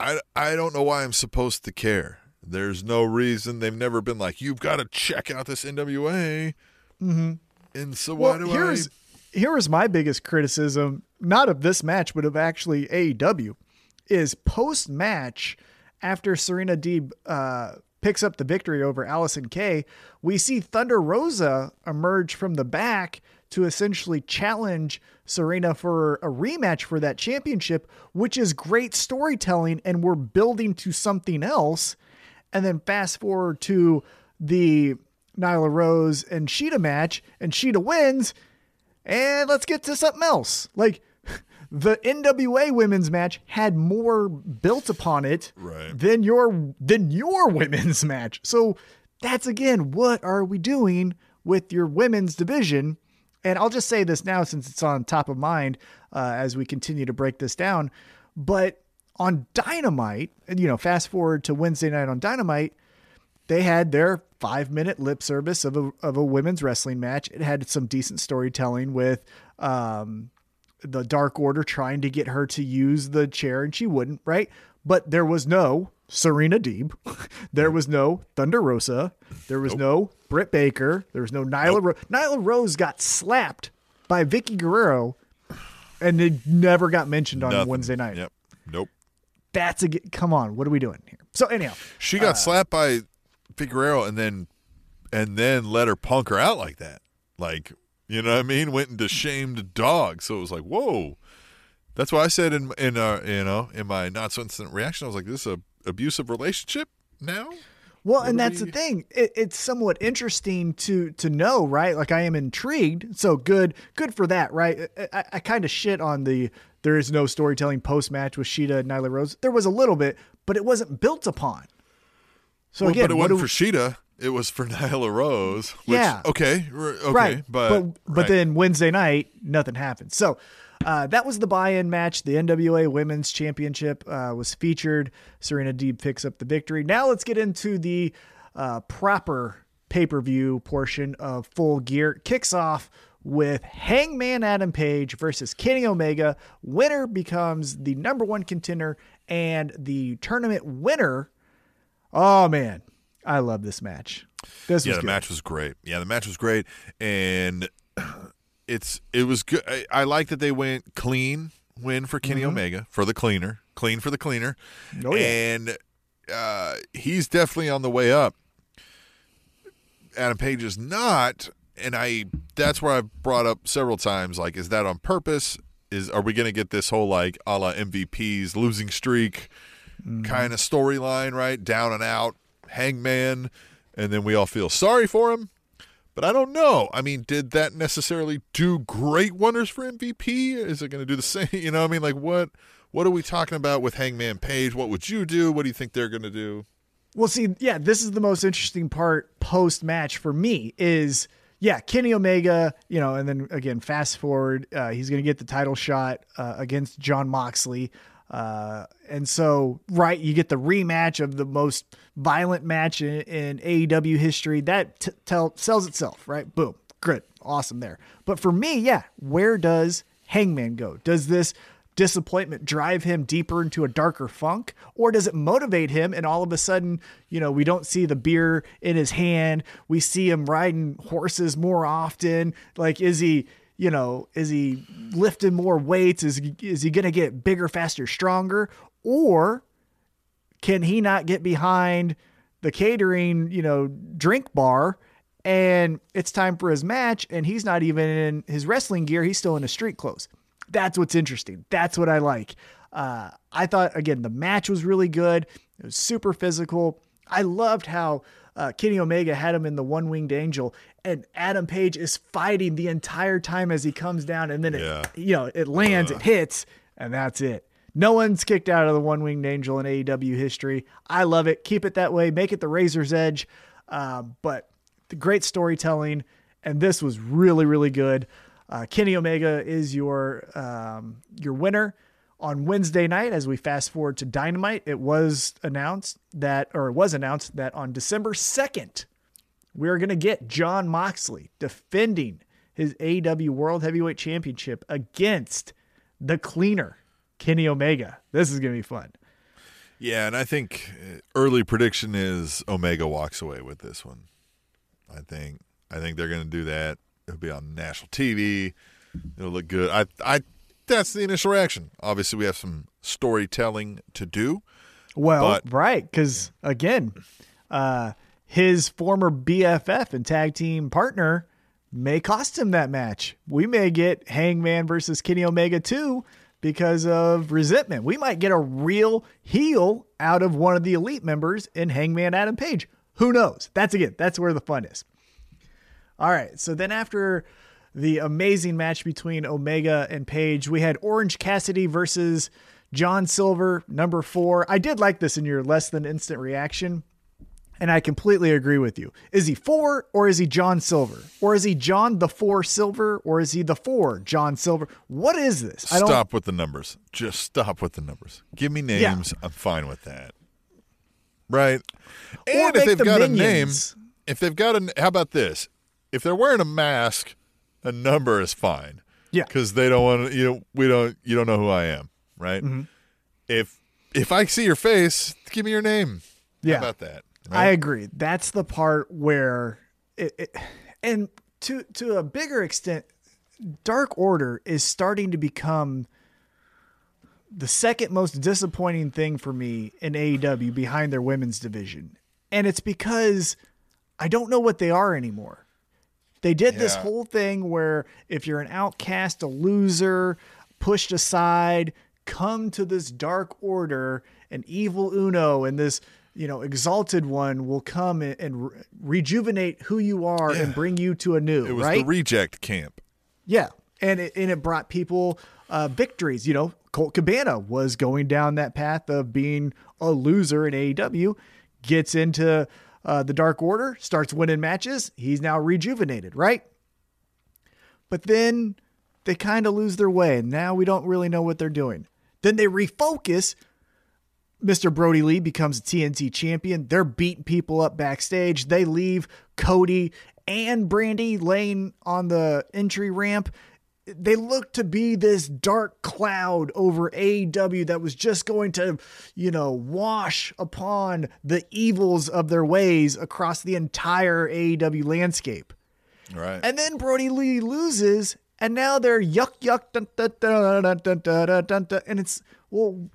I I don't know why I'm supposed to care. There's no reason. They've never been like, you've got to check out this NWA." Mm-hmm. And so why do here's, I? Here is my biggest criticism, not of this match, but of actually AEW, is post match after Serena Deeb uh, picks up the victory over Allysin Kay, we see Thunder Rosa emerge from the back to essentially challenge Serena for a rematch for that championship, which is great storytelling, and we're building to something else. And then fast forward to the Nyla Rose and Shida match, and Shida wins. And let's get to something else. Like the NWA women's match had more built upon it Right. than your than your women's match. So that's again, what are we doing with your women's division? And I'll just say this now since it's on top of mind uh, as we continue to break this down. But on Dynamite, you know, fast forward to Wednesday night on Dynamite, they had their five minute lip service of a, of a women's wrestling match. It had some decent storytelling with um, the Dark Order trying to get her to use the chair and she wouldn't, right? But there was no Serena Deeb. there was no Thunder Rosa. There was no Britt Baker. There was no Nyla Rose. Nyla Rose got slapped by Vickie Guerrero and it never got mentioned on Nothing. Wednesday night. Yep. Nope. That's a come on, what are we doing here? So anyhow, She Uh, got slapped by Vickie Guerrero and then and then let her punk her out like that. Like, you know what I mean? Went into shamed dog. So it was like, whoa. That's why I said in in uh, you know in my not so instant reaction, I was like, "This is a abusive relationship now." Well, What and that's we- the thing. It, it's somewhat interesting to to know, right? Like I am intrigued. So good, good for that, right? I, I, I kind of shit on the there is no storytelling post match with Shida and Nyla Rose. There was a little bit, but it wasn't built upon. So Well, again, but it wasn't do- for Shida. It was for Nyla Rose. Which, Yeah. Okay. Okay. right, But but but then Wednesday night nothing happened. So. Uh, that was the buy-in match. The NWA Women's Championship uh, was featured. Serena Deeb picks up the victory. Now let's get into the uh, proper pay-per-view portion of Full Gear. Kicks off with Hangman Adam Page versus Kenny Omega. Winner becomes the number one contender, and the tournament winner. Oh man, I love this match. This yeah, the good. match was great. Yeah, the match was great, and it's it was good. I, I like that they went clean win for Kenny Omega for the cleaner, clean for the cleaner, Mm-hmm. Oh, yeah. and uh, he's definitely on the way up. Adam Page is not, and I that's where I've brought up several times. Like, is that on purpose? Is are we going to get this whole like a la MVP's losing streak kind of storyline, right? Down and out, Hangman, and then we all feel sorry for him. But I don't know. I mean, did that necessarily do great wonders for MVP? Is it going to do the same? You know, I mean, like what? What are we talking about with Hangman Page? What would you do? What do you think they're going to do? Well, see, yeah, this is the most interesting part post match for me is yeah, Kenny Omega, you know, and then again, fast forward, uh, he's going to get the title shot uh, against Jon Moxley. Uh, and so, right, you get the rematch of the most violent match in, in AEW history. That t- tell, sells itself, right? Boom. Good. Awesome there. But for me, yeah, where does Hangman go? Does this disappointment drive him deeper into a darker funk or does it motivate him and all of a sudden you know we don't see the beer in his hand we see him riding horses more often like is he you know is he lifting more weights is he, is he going to get bigger faster stronger or can he not get behind the catering, you know, drink bar and it's time for his match and he's not even in his wrestling gear, he's still in his street clothes. That's what's interesting. That's what I like. Uh, I thought again the match was really good. It was super physical. I loved how uh, Kenny Omega had him in the one winged angel, and Adam Page is fighting the entire time as he comes down, and then it, Yeah. you know, it lands, it hits, and that's it. No one's kicked out of the one winged angel in AEW history. I love it. Keep it that way. Make it the razor's edge. Um, but the great storytelling, and this was really, really good. Uh, Kenny Omega is your um, your winner on Wednesday night. As we fast forward to Dynamite, it was announced that, or it was announced that on December second, we're going to get Jon Moxley defending his AEW World Heavyweight Championship against the cleaner, Kenny Omega. This is gonna be fun. Yeah, and I think uh, early prediction is Omega walks away with this one. I think I think they're going to do that. It'll be on national TV. It'll look good. I I that's the initial reaction. Obviously, we have some storytelling to do. Well, But- right, because again, uh, his former BFF and tag team partner may cost him that match. We may get Hangman versus Kenny Omega too because of resentment. We might get a real heel out of one of the elite members in Hangman Adam Page. Who knows? That's again, that's where the fun is. All right. So then after the amazing match between Omega and Page, we had Orange Cassidy versus John Silver, number four. I did like this in your less than instant reaction. And I completely agree with you. Is he four or is he John Silver? Or is he John the Four Silver? Or is he the four John Silver? What is this? I don't Stop with the numbers. Just stop with the numbers. Give me names. I'm fine with that. Right. And if they've the got a name, if they've got a, how about this? If they're wearing a mask, a number is fine. Yeah. Because they don't want to. You know, we don't. You don't know who I am, right? Mm-hmm. If if I see your face, give me your name. Yeah. How about that? I agree. That's the part where it, it and to to a bigger extent, Dark Order is starting to become the second most disappointing thing for me in AEW behind their women's division. And it's because I don't know what they are anymore. They did this whole thing where if you're an outcast, a loser, pushed aside, come to this dark order, an evil Uno and this, you know, exalted one will come and, and re- rejuvenate who you are and bring you to a new, It was right? the reject camp. Yeah, and it, and it brought people uh, victories. You know, Colt Cabana was going down that path of being a loser in AEW, gets into uh, the Dark Order, starts winning matches. He's now rejuvenated, right? But then they kind of lose their way, and now we don't really know what they're doing. Then they refocus. Mr. Brodie Lee becomes TNT champion. They're beating people up backstage. They leave Cody and Brandi laying on the entry ramp. They look to be this dark cloud over AEW that was just going to, you know, wash upon the evils of their ways across the entire AEW landscape. Right. And then Brodie Lee loses, and now they're yuck yuck dun, dun, dun, and it's well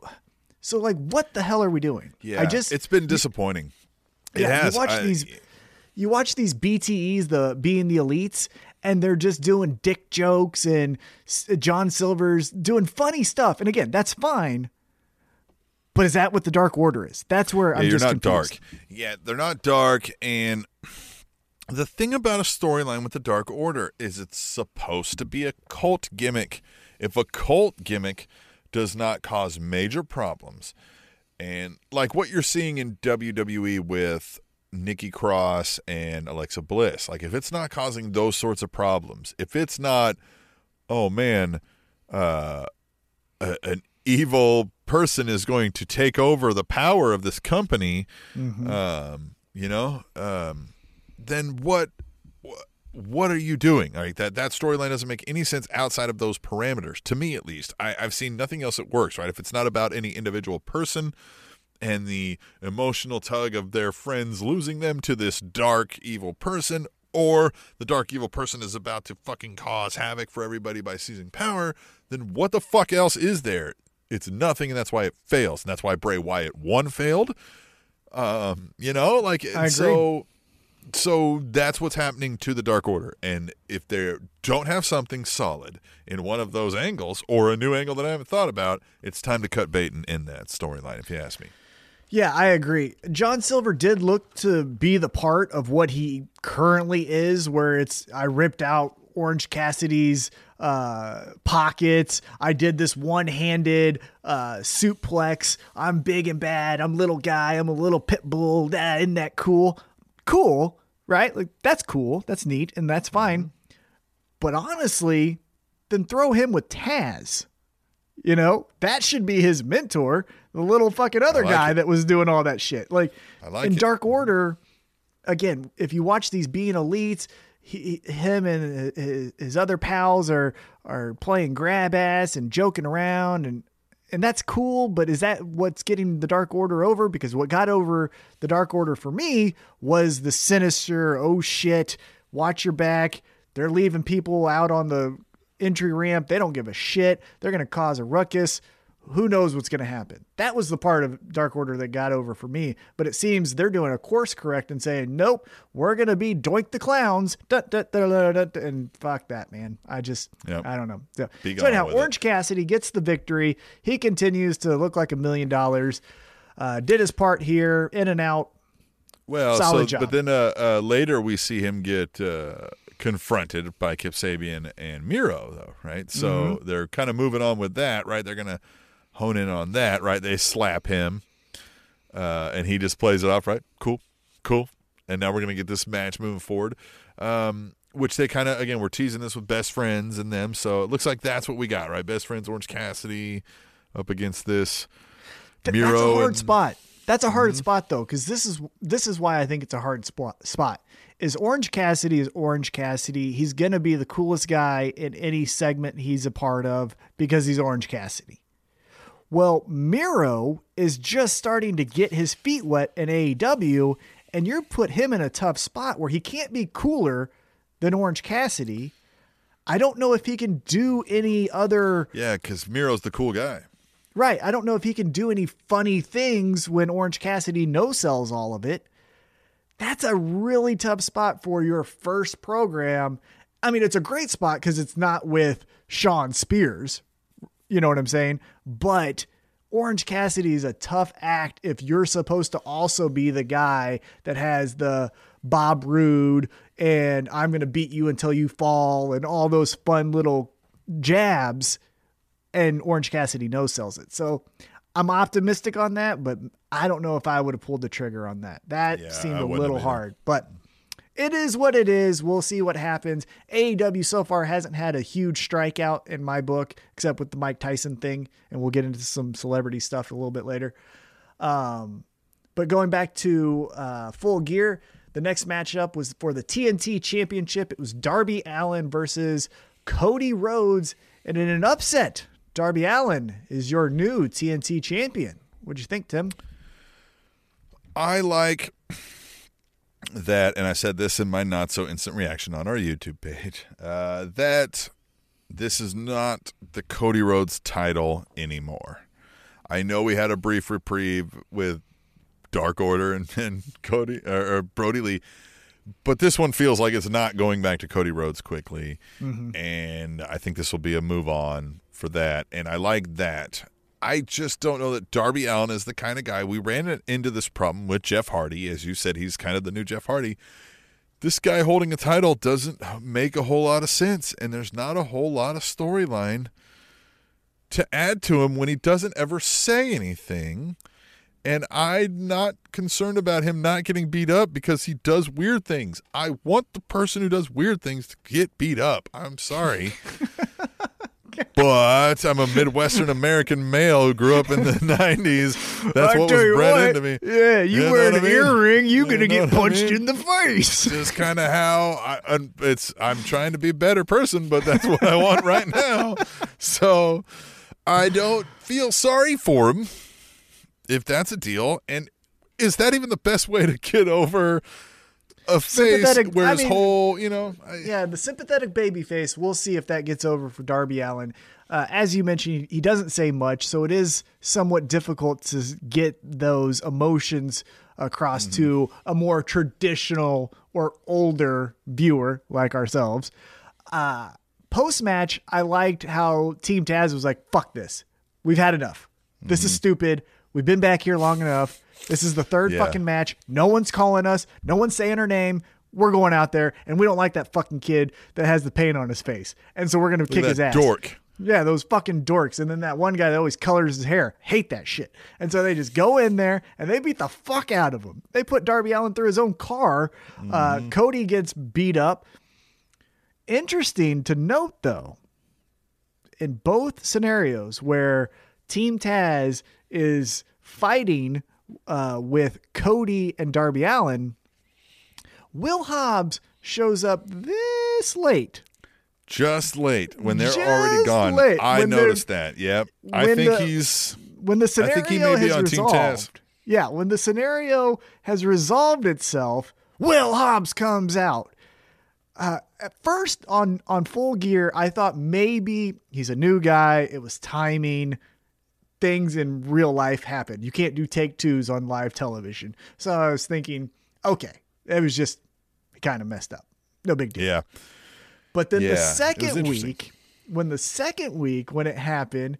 so like, what the hell are we doing? yeah. I just it's been disappointing. It yeah, has. You watch I- these, you watch these BTEs, the being the elites, and they're just doing dick jokes, and John Silver's doing funny stuff, and again, that's fine. But is that what the Dark Order is? That's where I'm you're just not confused. dark. Yeah, they're not dark. And the thing about a storyline with the Dark Order is it's supposed to be a cult gimmick. If a cult gimmick does not cause major problems, and like what you're seeing in WWE with Nikki Cross and Alexa Bliss, like if it's not causing those sorts of problems, if it's not, oh man, uh, a, an evil person is going to take over the power of this company, um, you know, um, then what? Wh- What are you doing? Right, that that storyline doesn't make any sense outside of those parameters. To me, at least, I, I've seen nothing else that works. Right, if it's not about any individual person and the emotional tug of their friends losing them to this dark evil person, or the dark evil person is about to fucking cause havoc for everybody by seizing power, then what the fuck else is there? It's nothing, and that's why it fails, and that's why Bray Wyatt one failed. Um, you know, like I agree. so. So that's what's happening to the Dark Order, and if they don't have something solid in one of those angles, or a new angle that I haven't thought about, it's time to cut bait and end that storyline. If you ask me. Yeah, I agree. John Silver did look to be the part of what he currently is, where it's I ripped out Orange Cassidy's uh, pockets. I did this one handed uh, suplex. I'm big and bad. I'm little guy. I'm a little pit bull. Isn't that cool? Cool, right? Like that's cool. That's neat, and that's fine. Mm-hmm. But honestly, then throw him with Taz. You know, that should be his mentor, the little fucking other like guy it. that was doing all that shit. Like, I like in it. Dark Order, again, if you watch these being elites, he, him and his, his other pals are are playing grab ass and joking around and and that's cool, but is that what's getting the Dark Order over? Because what got over the Dark Order for me was the sinister, oh shit, watch your back. They're leaving people out on the entry ramp. They don't give a shit. They're going to cause a ruckus who knows what's going to happen. That was the part of Dark Order that got over for me. But it seems they're doing a course correct and saying, nope, we're going to be doink the clowns. Da, da, da, and fuck that, man. I just, yep. I don't know. So, so anyhow, Orange it. Cassidy gets the victory. He continues to look like a million dollars. Uh, did his part here, in and out. Well, Solid so, job. but then uh, uh, later we see him get uh, confronted by Kip Sabian and Miro, though, right? So mm-hmm. they're kind of moving on with that, right? They're going to hone in on that, right? They slap him, uh, and he just plays it off, right? Cool, cool. And now we're gonna get this match moving forward, um, which they kind of again we're teasing this with best friends and them, so it looks like that's what we got, right? Best friends, Orange Cassidy up against this Miro. That's a hard and, spot. That's a hard mm-hmm. spot though, because this is this is why I think it's a hard spot. Spot is Orange Cassidy is Orange Cassidy. He's gonna be the coolest guy in any segment he's a part of because he's Orange Cassidy. Well, Miro is just starting to get his feet wet in AEW, and you're put him in a tough spot where he can't be cooler than Orange Cassidy. I don't know if he can do any other. Yeah, because Miro's the cool guy. Right. I don't know if he can do any funny things when Orange Cassidy no sells all of it. That's a really tough spot for your first program. I mean, it's a great spot because it's not with Shawn Spears, you know what I'm saying? But Orange Cassidy is a tough act if you're supposed to also be the guy that has the Bob Rude and I'm going to beat you until you fall and all those fun little jabs. And Orange Cassidy no sells it. So I'm optimistic on that, but I don't know if I would have pulled the trigger on that. That yeah, seemed a little hard. But it is what it is. We'll see what happens. AEW so far hasn't had a huge strikeout in my book, except with the Mike Tyson thing, and we'll get into some celebrity stuff a little bit later. Um, but going back to uh, full gear, the next matchup was for the TNT Championship. It was Darby Allin versus Cody Rhodes, and in an upset, Darby Allin is your new TNT champion. What'd you think, Tim? I like that, and I said this in my not so instant reaction on our YouTube page, uh, that this is not the Cody Rhodes title anymore. I know we had a brief reprieve with Dark Order and, and Cody or, or, Brodie Lee, but this one feels like it's not going back to Cody Rhodes quickly, mm-hmm. and I think this will be a move on for that, and I like that. I just don't know that Darby Allin is the kind of guy. We ran into this problem with Jeff Hardy. As you said, he's kind of the new Jeff Hardy. This guy holding a title doesn't make a whole lot of sense, and there's not a whole lot of storyline to add to him when he doesn't ever say anything. And I'm not concerned about him not getting beat up because he does weird things. I want the person who does weird things to get beat up. I'm sorry. but I'm a Midwestern American male who grew up in the '90s. That's what was bred what, into me. Yeah, you, you wear an I mean? earring, you're you gonna get punched I mean? in the face. Just kind of how I, it's. I'm trying to be a better person, but that's what I want right now. So I don't feel sorry for him if that's a deal. And is that even the best way to get over? A face where I mean, whole, you know. I, yeah, the sympathetic baby face. We'll see if that gets over for Darby Allin. Uh, as you mentioned, he doesn't say much, so it is somewhat difficult to get those emotions across mm-hmm. to a more traditional or older viewer like ourselves. Uh, Post match, I liked how Team Taz was like, fuck this. We've had enough. This mm-hmm. is stupid. We've been back here long enough. This is the third yeah. fucking match. No one's calling us. No one's saying her name. We're going out there, and we don't like that fucking kid that has the paint on his face, and so we're gonna kick his ass. Dork. Yeah, those fucking dorks. And then that one guy that always colors his hair. Hate that shit. And so they just go in there and they beat the fuck out of him. They put Darby Allin through his own car. Uh, mm-hmm. Uh, Cody gets beat up. Interesting to note, though, in both scenarios where Team Taz is fighting uh, with Cody and Darby Allin, Will Hobbs shows up this late. Just late when they're Just already gone. late I noticed that. Yep. I think the- he's When the scenario I think he may be has on Team resolved. Taz. Yeah, when the scenario has resolved itself, Will Hobbs comes out. Uh, at first on on full gear, I thought maybe he's a new guy. It was timing. Things in real life happen. You can't do take twos on live television. So I was thinking, okay, it was just kind of messed up. No big deal. yeah. But then Yeah, the second week, when the second week when it happened,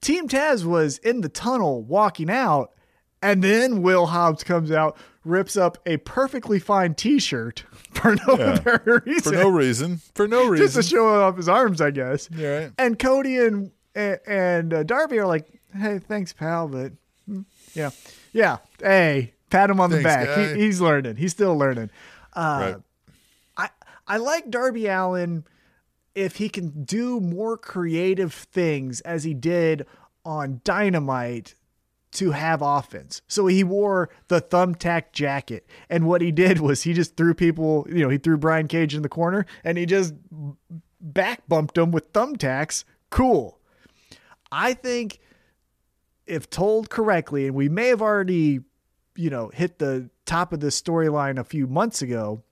Team Taz was in the tunnel walking out, and then Will Hobbs comes out, rips up a perfectly fine T-shirt for no Yeah. reason, For no reason. For no reason. just to show off his arms, I guess. Yeah, right. And Cody and and, and uh, Darby are like, "Hey, thanks, pal," but hmm, yeah, yeah. Hey, pat him on the back. He, he's learning. He's still learning. Uh, right. I I like Darby Allin if he can do more creative things as he did on Dynamite to have offense. So he wore the thumbtack jacket and what he did was he just threw people, you know, he threw Brian Cage in the corner and he just back bumped him with thumbtacks. Cool. I think if told correctly and we may have already, you know, hit the top of this storyline a few months ago,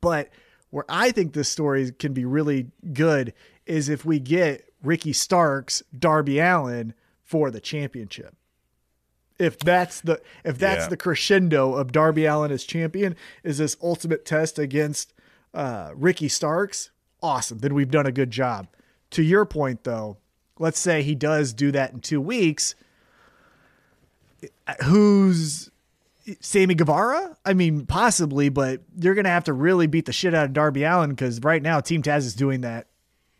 but where I think this story can be really good is if we get Ricky Starks, Darby Allin for the championship. If that's the if that's Yeah. the crescendo of Darby Allin as champion, is this ultimate test against uh, Ricky Starks? Awesome. Then we've done a good job. To your point, though, let's say he does do that in two weeks. Who's Sammy Guevara? I mean, possibly, but you're going to have to really beat the shit out of Darby Allin because right now Team Taz is doing that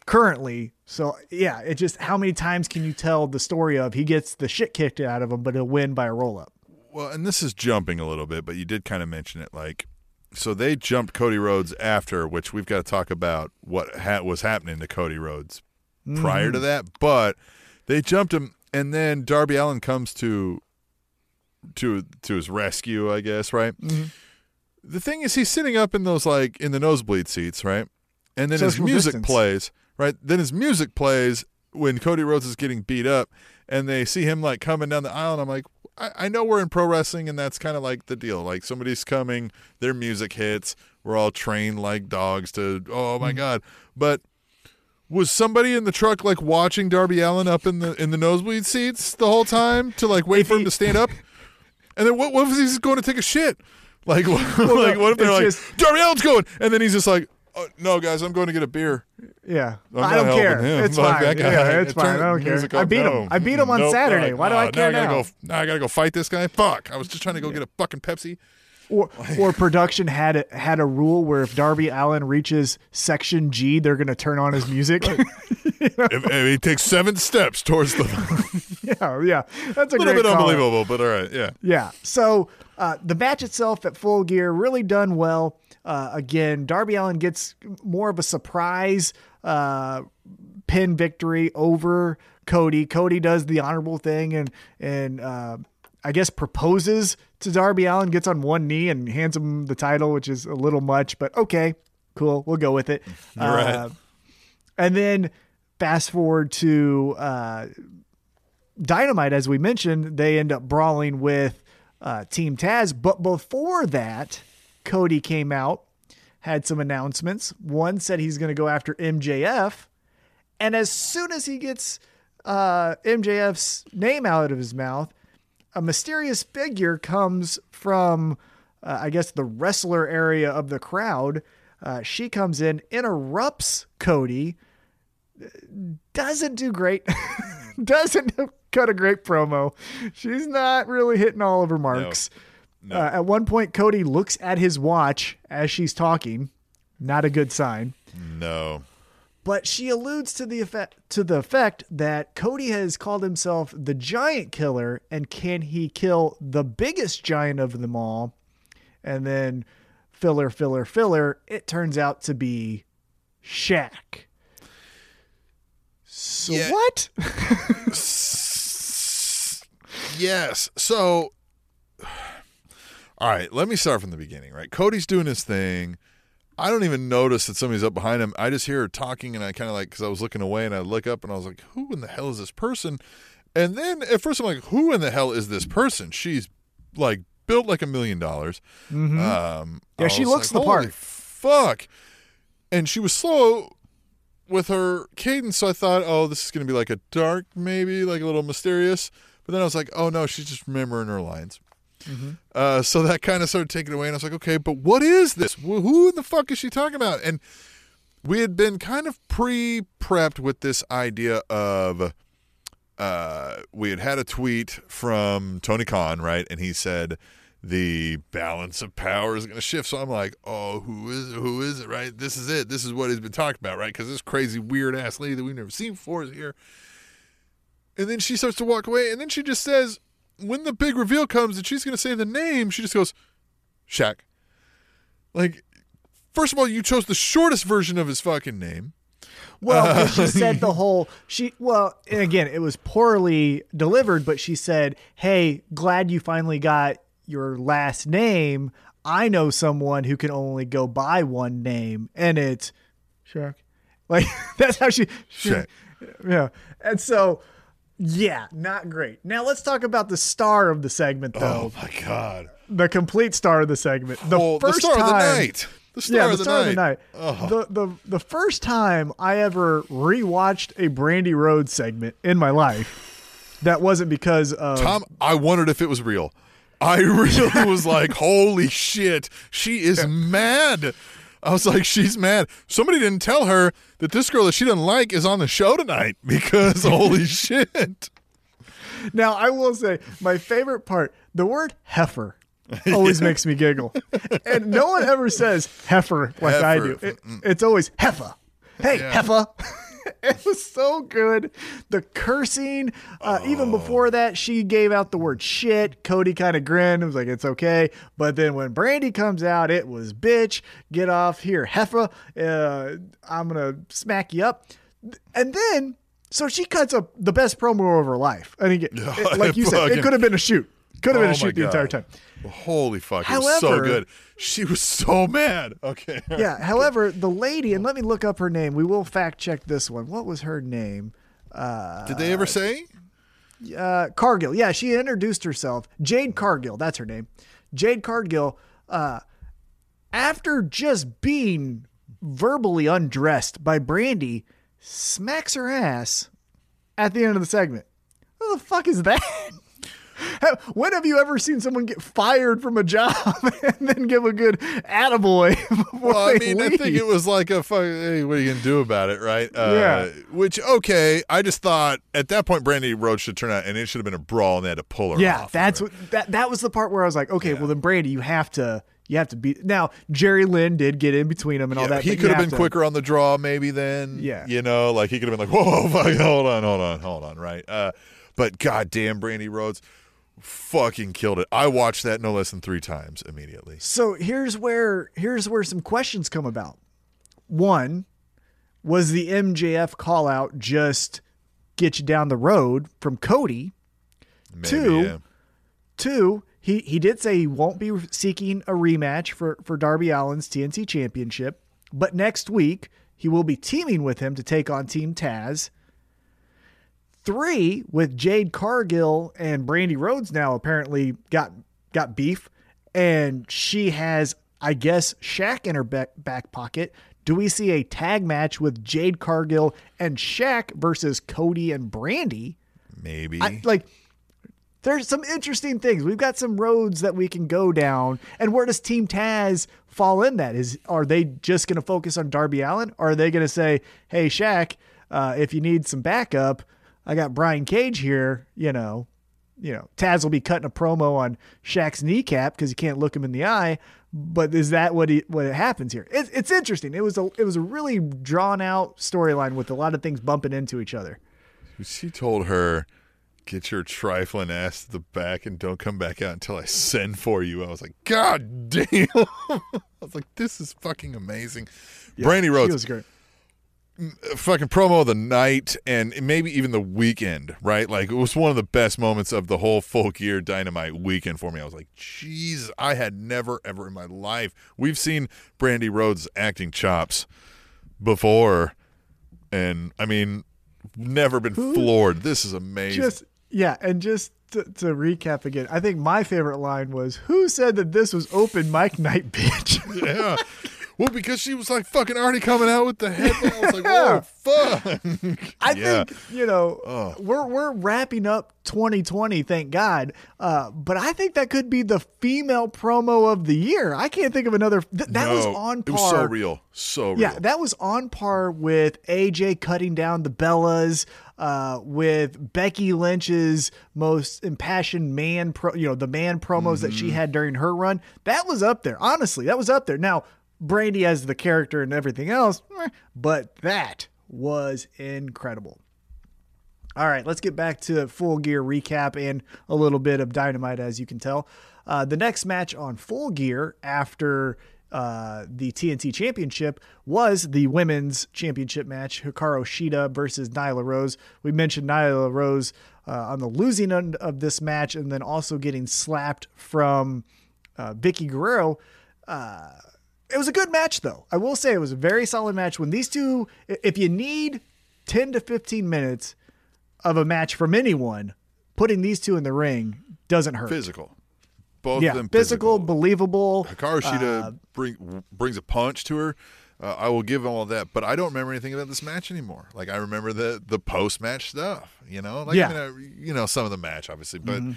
currently. So, yeah, it just how many times can you tell the story of he gets the shit kicked out of him, but he'll win by a roll up? Well, and this is jumping a little bit, but you did kind of mention it. Like, so they jumped Cody Rhodes after, which we've got to talk about what ha- was happening to Cody Rhodes prior to mm. that. But they jumped him, and then Darby Allin comes to to to his rescue, I guess. Right. Mm-hmm. The thing is, he's sitting up in those like in the nosebleed seats, right? And then his music distance. plays, right? Then his music plays when Cody Rhodes is getting beat up, and they see him like coming down the aisle, and I'm like, I, I know we're in pro wrestling, and that's kind of like the deal. Like somebody's coming, their music hits, we're all trained like dogs to, oh my mm. god, but. Was somebody in the truck like watching Darby Allin up in the in the nosebleed seats the whole time to like wait for him to stand up? And then what, what if he's just going to take a shit? Like, what, like what if they're like, just- Darby Allin's going, and then he's just like, oh, no, guys, I'm going to get a beer. Yeah, I'm I don't care. him. It's Fuck fine. guy. Yeah, it's Turn fine. I don't care. I oh, beat No. him. I beat him on Nope. Saturday. Like, Why do oh, I care now? I gotta go. Now I gotta go fight this guy. Fuck! I was just trying to go get a fucking Pepsi. Or, or production had a, had a rule where if Darby Allin reaches section G, they're going to turn on his music. if, if he takes seven steps towards the, yeah, yeah, that's a a little bit call. unbelievable, but all right, yeah. Yeah. So uh, the match itself at Full Gear really done well. Uh, again, Darby Allin gets more of a surprise uh, pin victory over Cody. Cody does the honorable thing and and uh, I guess proposes to Darby Allin, gets on one knee and hands him the title, which is a little much, but okay, cool, we'll go with it. You're right. Uh, and then fast forward to uh, Dynamite, as we mentioned, they end up brawling with uh, Team Taz. But before that, Cody came out, had some announcements. One said he's going to go after MJF. And as soon as he gets uh, MJF's name out of his mouth, a mysterious figure comes from, uh, I guess, the wrestler area of the crowd. Uh, she comes in, interrupts Cody, doesn't do great, doesn't cut a great promo. She's not really hitting all of her marks. No. Uh, at one point, Cody looks at his watch as she's talking. Not a good sign. No. But she alludes to the effect to the effect that Cody has called himself the giant killer, and can he kill the biggest giant of them all? And then filler, filler, filler. It turns out to be Shaq. So Yeah. what? Yes. So, all right, let me start from the beginning, right? Cody's doing his thing. I don't even notice that somebody's up behind him. I just hear her talking, and I kind of like because I was looking away, and I look up, and I was like, "Who in the hell is this person?" And then at first I'm like, "Who in the hell is this person?" She's like built like a million dollars. Um, Yeah, she looks like, the part. Fuck, and she was slow with her cadence. So I thought, "Oh, this is going to be like a dark, maybe like a little mysterious." But then I was like, "Oh no, she's just remembering her lines." Uh, so that kind of started taking away, and I was like, okay, but what is this? Wh- Who in the fuck is she talking about? And we had been kind of pre prepped with this idea of uh, we had had a tweet from Tony Khan, right? And he said the balance of power is going to shift. So I'm like, oh, who is it? Who is it, right? This is it. This is what he's been talking about, right? Because this crazy, weird ass lady that we've never seen before is here. And then she starts to walk away, and then she just says, when the big reveal comes and she's going to say the name, she just goes, Shaq. Like, first of all, you chose the shortest version of his fucking name. Well, Uh, 'cause she said the whole she well, and again, it was poorly delivered, but she said, "Hey, glad you finally got your last name. I know someone who can only go by one name, and it's Shaq." Like that's how she, she Shaq. yeah. And so, yeah, not great. Now let's talk about the star of the segment, though. Oh my God. The complete star of the segment. The Oh, first the star time, of the night. The star, yeah, of, the the star night. of the night. Oh. The, the the first time I ever rewatched a Brandi Rhodes segment in my life, that wasn't because of Tom, I wondered if it was real. I really was like, holy shit, she is mad. I was like, she's mad. Somebody didn't tell her that this girl that she doesn't like is on the show tonight because holy shit. Now I will say my favorite part, the word heifer. Always makes me giggle, and no one ever says heifer like I do. It- it's always heifer. Hey, Yeah. heifer. it was so good. The cursing, uh, even before that, she gave out the word shit. Cody kind of grinned. It was like, it's okay. But then when Brandi comes out, it was bitch, get off here, heifer. Uh, I'm going to smack you up. And then, so she cuts up the best promo of her life. I think, it, it- like you said, it could have been a shoot. Could have been Oh a shoot the entire time. Holy fuck. it was so good. She was so mad. Okay. Yeah. However, the lady, and let me look up her name. We will fact check this one. What was her name? Did they ever say? uh, Cargill. Yeah, she introduced herself. Jade Cargill, that's her name. Jade Cargill, uh, after just being verbally undressed by Brandi, smacks her ass at the end of the segment. What the fuck is that? When have you ever seen someone get fired from a job and then give a good attaboy before Well, I mean, I think it was like a fuck. Hey, what are you gonna do about it, right? Uh, Yeah. Which okay, I just thought at that point Brandi Rhodes should turn out, and it should have been a brawl, and they had to pull her. Yeah, that's her. what that that was the part where I was like, okay, well then Brady, you have to you have to be now. Jerry Lynn did get in between them and all that. he could have been to- quicker on the draw, maybe. Then, Yeah. you know, like he could have been like, "Whoa, fuck, hold on, hold on, hold on," right? Uh, but goddamn, Brandi Rhodes fucking killed it. I watched that no less than three times immediately. So here's where here's where some questions come about. One, was the MJF call out just get you down the road from Cody? Maybe, Two, yeah. Two, he he did say he won't be seeking a rematch for for Darby Allin's TNT Championship, but next week he will be teaming with him to take on Team Taz. Three, with Jade Cargill and Brandi Rhodes now apparently got got beef, and she has, I guess, Shaq in her back back pocket. Do we see a tag match with Jade Cargill and Shaq versus Cody and Brandi? maybe. I, like there's some interesting things. We've got some roads that we can go down. And where does Team Taz fall in that? Is are they just going to focus on Darby Allin? Or are they going to say, "Hey, Shaq, uh, if you need some backup, I got Brian Cage here." You know, you know, Taz will be cutting a promo on Shaq's kneecap because you can't look him in the eye. But is that what he, what happens here? It's, it's interesting. It was a it was a really drawn out storyline with a lot of things bumping into each other. She told her, "Get your trifling ass to the back and don't come back out until I send for you." I was like, "God damn!" I was like, "This is fucking amazing." Brandi She Rhodes, was great. Fucking promo of the night and maybe even the weekend, right? Like it was one of the best moments of the whole full gear dynamite weekend for me. I was like, jeez, I had never ever in my life. We've seen Brandi Rhodes acting chops before, and I mean, never been floored. This is amazing. Just yeah, and just to, to recap again, I think my favorite line was, "Who said that this was open mic night, bitch?" yeah. Well, because she was like fucking already coming out with the headline. I was like, "Whoa, fuck!" I Yeah. think you know Oh. we're we're wrapping up 2020, thank God. Uh, but I think that could be the female promo of the year. I can't think of another. Th- that was on par. It was so real, so real. Yeah, that was on par with AJ cutting down the Bellas, uh, with Becky Lynch's most impassioned man, pro, you know, the man promos that Mm-hmm. she had during her run. That was up there. Honestly, that was up there. Now, Brandi as the character and everything else, but that was incredible. All right, let's get back to full gear recap and a little bit of dynamite, as you can tell. Uh, the next match on full gear after uh, the TNT Championship was the women's championship match Hikaru Shida versus Nyla Rose. We mentioned Nyla Rose uh, on the losing end of this match and then also getting slapped from uh, Vickie Guerrero it was a good match though. I will say it was a very solid match when these two if you need 10 to 15 minutes of a match from anyone, putting these two in the ring doesn't hurt. physical. Both yeah, of them physical, physical. believable. Hikaru Shida Uh, bring, brings a punch to her. Uh, I will give all that, but I don't remember anything about this match anymore. Like I remember the the post match stuff, you know. Like Yeah. Mean, I- you know some of the match, obviously, but Mm-hmm.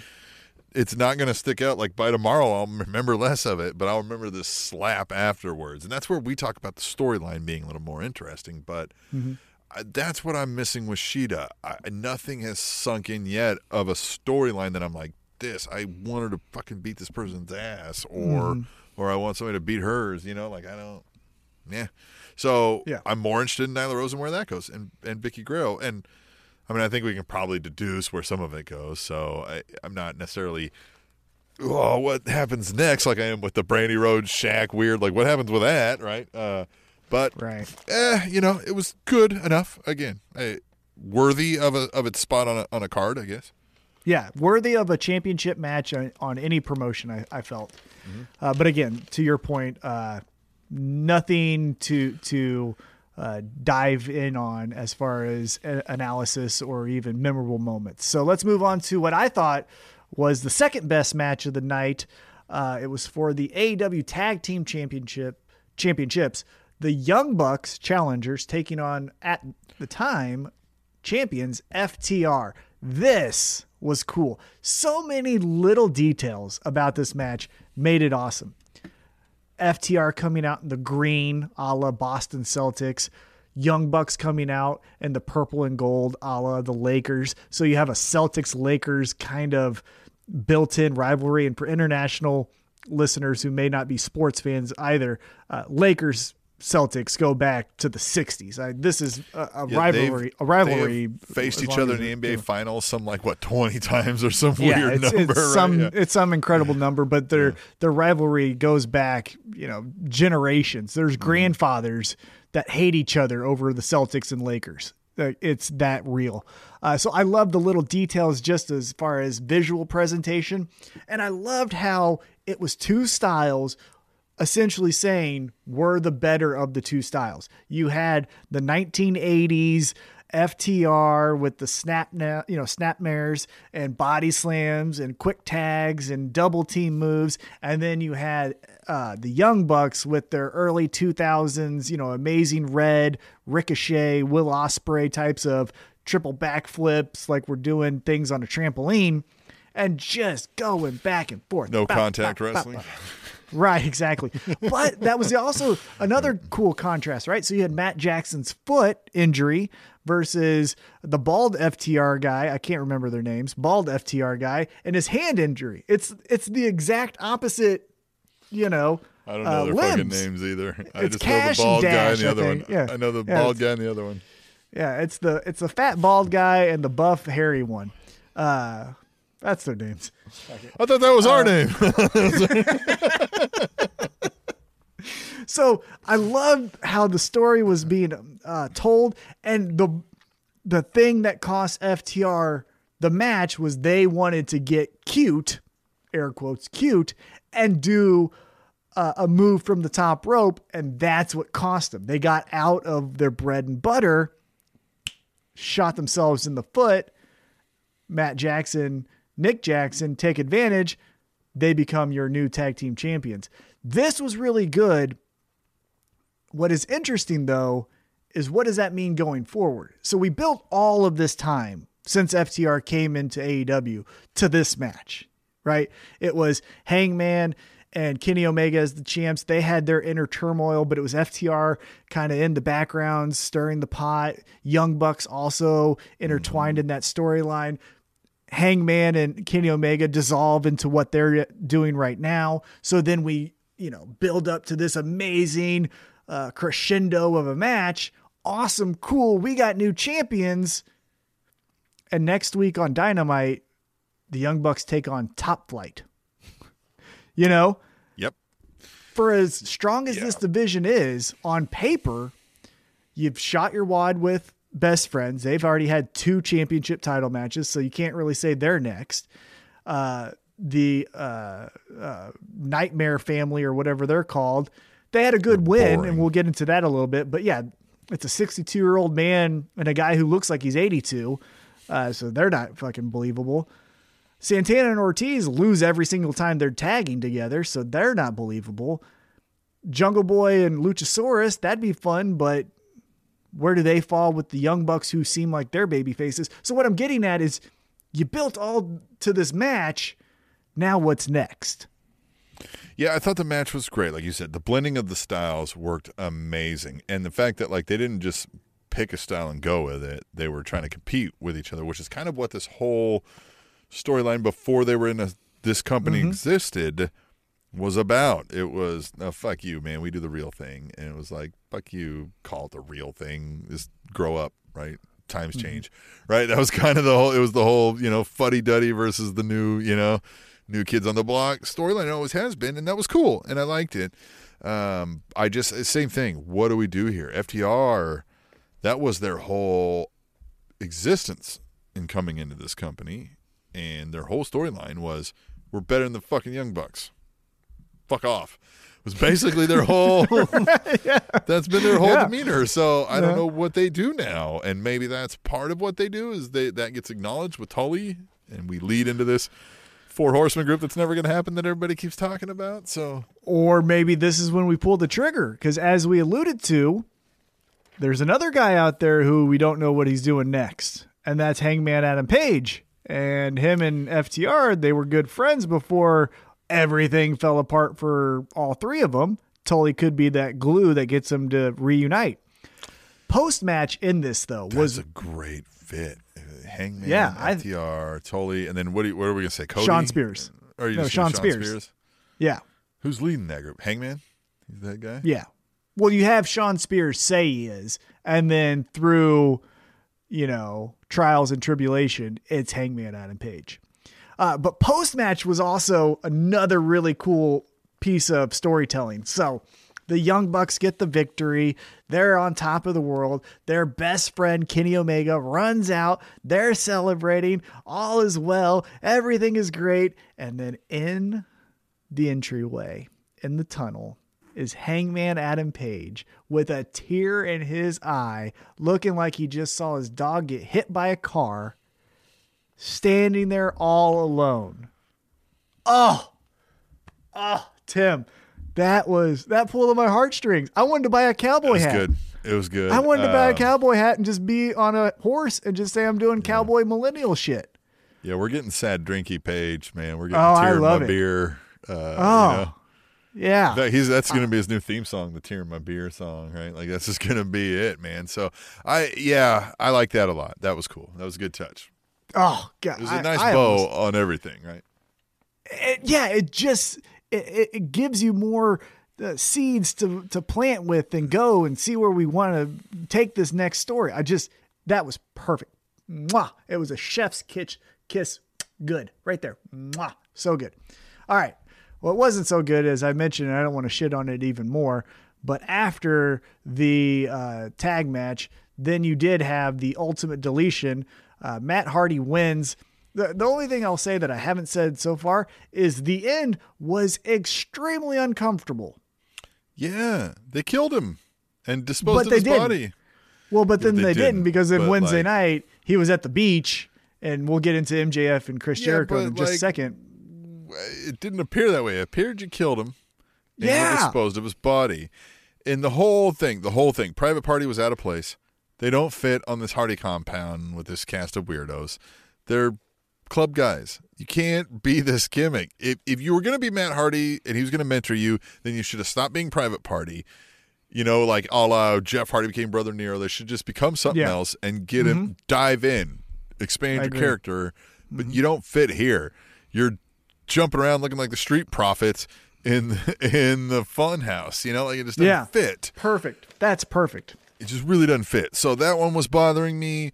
It's not going to stick out. Like by tomorrow, I'll remember less of it, but I'll remember this slap afterwards, and that's where we talk about the storyline being a little more interesting. But Mm-hmm. I, that's what I'm missing with Shida. I, nothing has sunk in yet of a storyline that I'm like, this. I want her to fucking beat this person's ass, or Mm-hmm. or I want somebody to beat hers. You know, like I don't. Yeah. So Yeah. I'm more interested in Nyla Rose and where that goes, and and Vickie Guerrero, and I mean I think we can probably deduce where some of it goes. So I, I'm not necessarily. Oh, what happens next? Like I am with the Brandi Rhodes Shaq weird. Like what happens with that, right? Uh, but Right. eh, you know, it was good enough. Again, eh, worthy of a of its spot on a on a card, I guess. Yeah, worthy of a championship match on, on any promotion. I, I felt, uh, but again, to your point, uh, nothing to to uh, dive in on as far as a- analysis or even memorable moments. So let's move on to what I thought was the second best match of the night. Uh, it was for the AEW Tag Team Championship championships. The Young Bucks challengers taking on at the time champions FTR. This was cool. So many little details about this match made it awesome. FTR coming out in the green, a la Boston Celtics. Young Bucks coming out in the purple and gold, a la the Lakers. So you have a Celtics Lakers kind of built in rivalry. And for international listeners who may not be sports fans either, uh, Lakers Celtics go back to the 60s. I, this is a, a Yeah, rivalry. A rivalry. faced each other in the NBA finals some like what twenty times or some yeah, weird it's, number. it's right? some Yeah. it's some incredible number, but their their rivalry goes back, you know, generations. There's Mm-hmm. grandfathers that hate each other over the Celtics and Lakers. Uh, It's that real. Uh, so I love the little details just as far as visual presentation, and I loved how it was two styles essentially saying we're the better of the two styles. You had the 1980s FTR with the snap, na- you know, snapmares and body slams and quick tags and double team moves, and then you had uh, the Young Bucks with their early 2000s, you know, amazing red Ricochet, Will Ospreay types of triple backflips, like we're doing things on a trampoline. And just going back and forth. no Bop, contact bop, wrestling. bop. Right, exactly. But that was also another cool contrast, right? So you had Matt Jackson's foot injury versus the bald FTR guy. I can't remember their names. Bald FTR guy and his hand injury. It's it's the exact opposite. You know, I don't know uh, their fucking names either. I It's just know the Cash and bald guy and the I other one. Yeah. I know the Yeah, bald guy and the other one. Yeah, it's the it's the fat bald guy and the buff hairy one. Uh, that's their names. I thought that was Uh, our name. So I loved how the story was being uh, told, and the the thing that cost FTR the match was they wanted to get cute, air quotes cute, and do uh, a move from the top rope, and that's what cost them. They got out of their bread and butter, shot themselves in the foot. Matt Jackson, Nick Jackson take advantage. They become your new tag team champions. This was really good. What is interesting though is what does that mean going forward? So we built all of this time since FTR came into AEW to this match, right? It was Hangman and Kenny Omega as the champs. They had their inner turmoil, but it was FTR kind of in the background, stirring the pot. Young Bucks also intertwined mm-hmm. in that storyline. Hangman and Kenny Omega dissolve into what they're doing right now. So then we, you know, build up to this amazing uh, crescendo of a match. Awesome, cool. We got new champions. And next week on Dynamite, the Young Bucks take on Top Flight. you know? Yep. For as strong as Yeah. this division is on paper, you've shot your wad with best friends. They've already had two championship title matches, so you can't really say they're next. Uh, the uh, uh, Nightmare family or whatever they're called, they had a good win, boring. and we'll get into that a little bit. But yeah, it's a 62 year old man and a guy who looks like he's 82. Uh, so they're not fucking believable. Santana and Ortiz lose every single time they're tagging together, so they're not believable. Jungle Boy and Luchasaurus, that'd be fun, but where do they fall with the Young Bucks who seem like they're baby faces? So what I'm getting at is you built all to this match. Now what's next? Yeah, I thought the match was great. Like you said, the blending of the styles worked amazing, and the fact that like they didn't just pick a style and go with it; they were trying to compete with each other, which is kind of what this whole storyline before they were in a, this company mm-hmm. existed was about. It was, oh, fuck you, man. We do the real thing, and it was like, fuck you, call it the real thing. Just grow up, right? Times change, right? That was kind of the whole. It was the whole, you know, fuddy duddy versus the new, you know, new kids on the block storyline. It always has been, and that was cool, and I liked it. Um, I just same thing. What do we do here? FTR, that was their whole existence in coming into this company, and their whole storyline was we're better than the fucking Young Bucks. Fuck off. Was basically their whole. That's been their whole Yeah. demeanor. So I Yeah. don't know what they do now, and maybe that's part of what they do is they that gets acknowledged with Tully, and we lead into this four horseman group that's never going to happen that everybody keeps talking about. So Or maybe this is when we pull the trigger. Because as we alluded to, there's another guy out there who we don't know what he's doing next. And that's Hangman Adam Page. And him and FTR, they were good friends before everything fell apart for all three of them. Tully could be that glue that gets them to reunite. Post match in this, though, was a great fit. Hangman, Yeah, I- FTR, Tully, and then what? Do you, what are we going to say? Cody, Shawn Spears. Or are you No, just gonna Shawn Spears. Yeah. Who's leading that group? Hangman. He's that guy. Yeah. Well, you have Shawn Spears say he is, and then through, you know, trials and tribulation, it's Hangman Adam Page. Uh, but post match was also another really cool piece of storytelling. So the Young Bucks get the victory. They're on top of the world. Their best friend, Kenny Omega, runs out. They're celebrating. All is well. Everything is great. And then in the entryway in the tunnel is Hangman Adam Page with a tear in his eye, looking like he just saw his dog get hit by a car, standing there all alone. Oh, oh, Tim, that was that pulled on my heartstrings. I wanted to buy a It cowboy was hat. good. It was good. I wanted to buy a Um, cowboy hat and just be on a horse and just say I'm doing cowboy millennial shit. Yeah, we're getting sad drinky page, man. We're getting Oh, tear in my it. beer. Uh, Oh. you know? Yeah. Fact, he's that's going to be his new theme song, the "Tear in My Beer" song, right? Like that's just going to be it, man. So I, yeah, I like that a lot. That was cool. That was a good touch. Oh God. It a nice I bow almost- on everything, right? it, yeah, it just it, it, gives you more uh, seeds to to plant with and go and see where we want to take this next story. I just that was perfect. Mwah. It was a chef's kiss kiss. Good right there. Mwah. So good. All right. Well, it wasn't so good as I mentioned. and I don't want to shit on it even more. But after the uh, tag match, then you did have the ultimate deletion. Uh, Matt Hardy wins. The, the only thing I'll say that I haven't said so far is the end was extremely uncomfortable. Yeah, they killed him and disposed But of his didn't. body. Well, but then they they, didn't, didn't, because then Wednesday like- night he was at the beach, and we'll get into MJF and Chris Yeah, Jericho in just a like, second. It didn't appear that way. It appeared you killed him. And Yeah. disposed of his body. And the whole thing, the whole thing, Private Party was out of place. They don't fit on this Hardy compound with this cast of weirdos. They're club guys. You can't be this gimmick. If if you were going to be Matt Hardy and he was going to mentor you, then you should have stopped being Private Party. You know, like a la Jeff Hardy became Brother Nero. They should just become something Yeah. else and get him mm-hmm. dive in, expand I your agree. character. But mm-hmm. you don't fit here. You're jumping around looking like the Street Profits in in the Fun House. You know, like it just doesn't Yeah. fit Perfect. That's perfect. It just really doesn't fit. So that one was bothering me.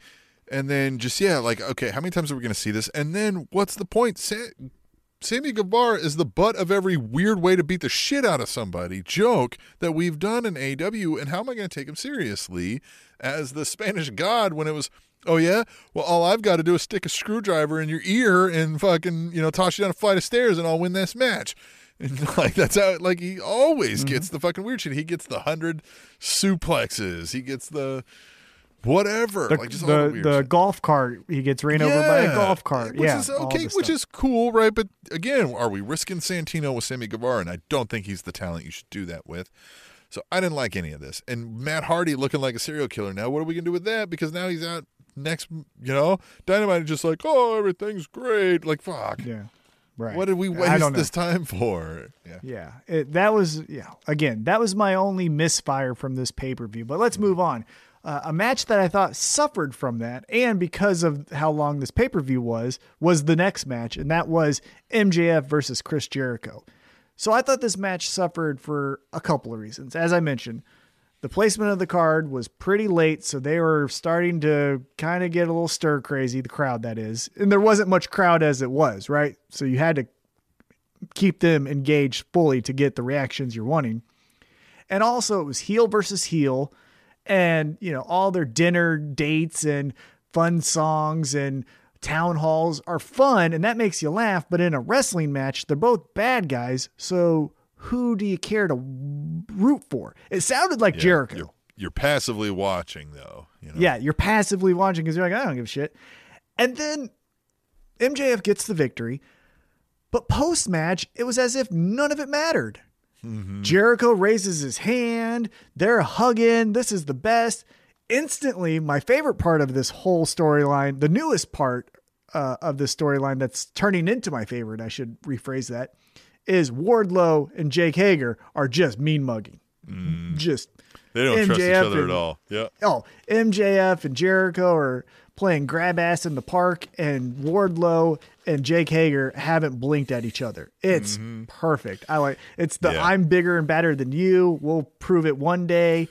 And then just yeah, like okay, how many times are we going to see this? And then what's the point? Sa- Sammy Guevara is the butt of every weird way to beat the shit out of somebody joke that we've done in AW. And how am I going to take him seriously as the Spanish God when it was? Oh yeah, well all I've got to do is stick a screwdriver in your ear and fucking you know toss you down a flight of stairs and I'll win this match. And like that's how like he always mm-hmm. gets the fucking weird shit. He gets the hundred suplexes. He gets the whatever. The, like just all the the, weird the golf cart, he gets ran over by a golf cart. Which yeah. is okay, which stuff. is cool, right? But again, are we risking Santino with Sammy Guevara? And I don't think he's the talent you should do that with. So I didn't like any of this. And Matt Hardy looking like a serial killer. Now, what are we gonna do with that? Because now he's out next. You know, Dynamite is just like, oh, everything's great. Like fuck. Yeah. Right. What did we waste this time for? Yeah. Yeah, it, that was yeah. Again, that was my only misfire from this pay per view. But let's move on. Uh, a match that I thought suffered from that, and because of how long this pay per view was, was the next match, and that was MJF versus Chris Jericho. So I thought this match suffered for a couple of reasons. As I mentioned, the placement of the card was pretty late, so they were starting to kind of get a little stir crazy. The crowd, that is, and there wasn't much crowd as it was, right? So you had to keep them engaged fully to get the reactions you're wanting. And also, it was heel versus heel, and you know all their dinner dates and fun songs and town halls are fun, and that makes you laugh. But in a wrestling match, they're both bad guys, so who do you care to root for? It sounded like Yeah, Jericho. You're, you're passively watching though. You know? Yeah, you're passively watching because you're like, I don't give a shit. And then MJF gets the victory, but post match, it was as if none of it mattered. Jericho raises his hand, they're hugging, this is the best. Instantly, my favorite part of this whole storyline, the newest part uh, of this storyline that's turning into my favorite, I should rephrase that, is Wardlow and Jake Hager are just mean mugging. Just They don't trust each other and- at all. Yeah. oh, MJF and Jericho are playing grab ass in the park, and Wardlow and Jake Hager haven't blinked at each other. It's perfect. I like it's the Mm-hmm. Yeah. I'm bigger and better than you. We'll prove it one day.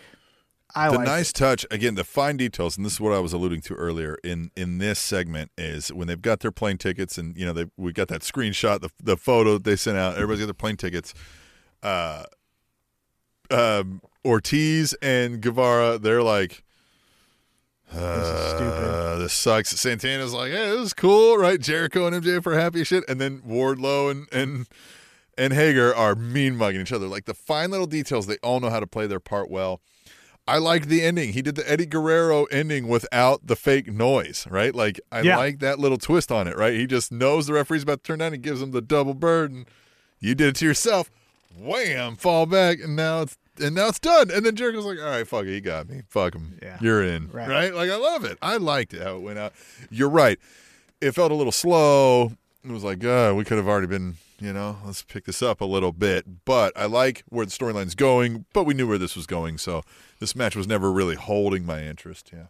I the like nice touch again the fine details and this is what i was alluding to earlier in in this segment is when they've got their plane tickets and you know they we got that screenshot the, the photo they sent out everybody's got their plane tickets uh um ortiz and guevara they're like is stupid. uh, this sucks. Santana's like, hey, this is cool, right? Jericho and MJF are happy shit, and then Wardlow and and and Hager are mean mugging each other. Like the fine little details, they all know how to play their part well. I like the ending. He did the Eddie Guerrero ending without the fake noise, right? Like I Yeah. like that little twist on it, right? He just knows the referee's about to turn down and gives him the double burden. you did it to yourself. Wham! Fall back, and now it's and now it's done. And then Jericho's like, "All right, fuck it, he got me. Fuck him. Yeah. You're in, Right. right. Like I love it. I liked it how it went out. You're right. It felt a little slow. It was like, uh, we could have already been, you know, let's pick this up a little bit. But I like where the storyline's going. But we knew where this was going, so this match was never really holding my interest. Yeah.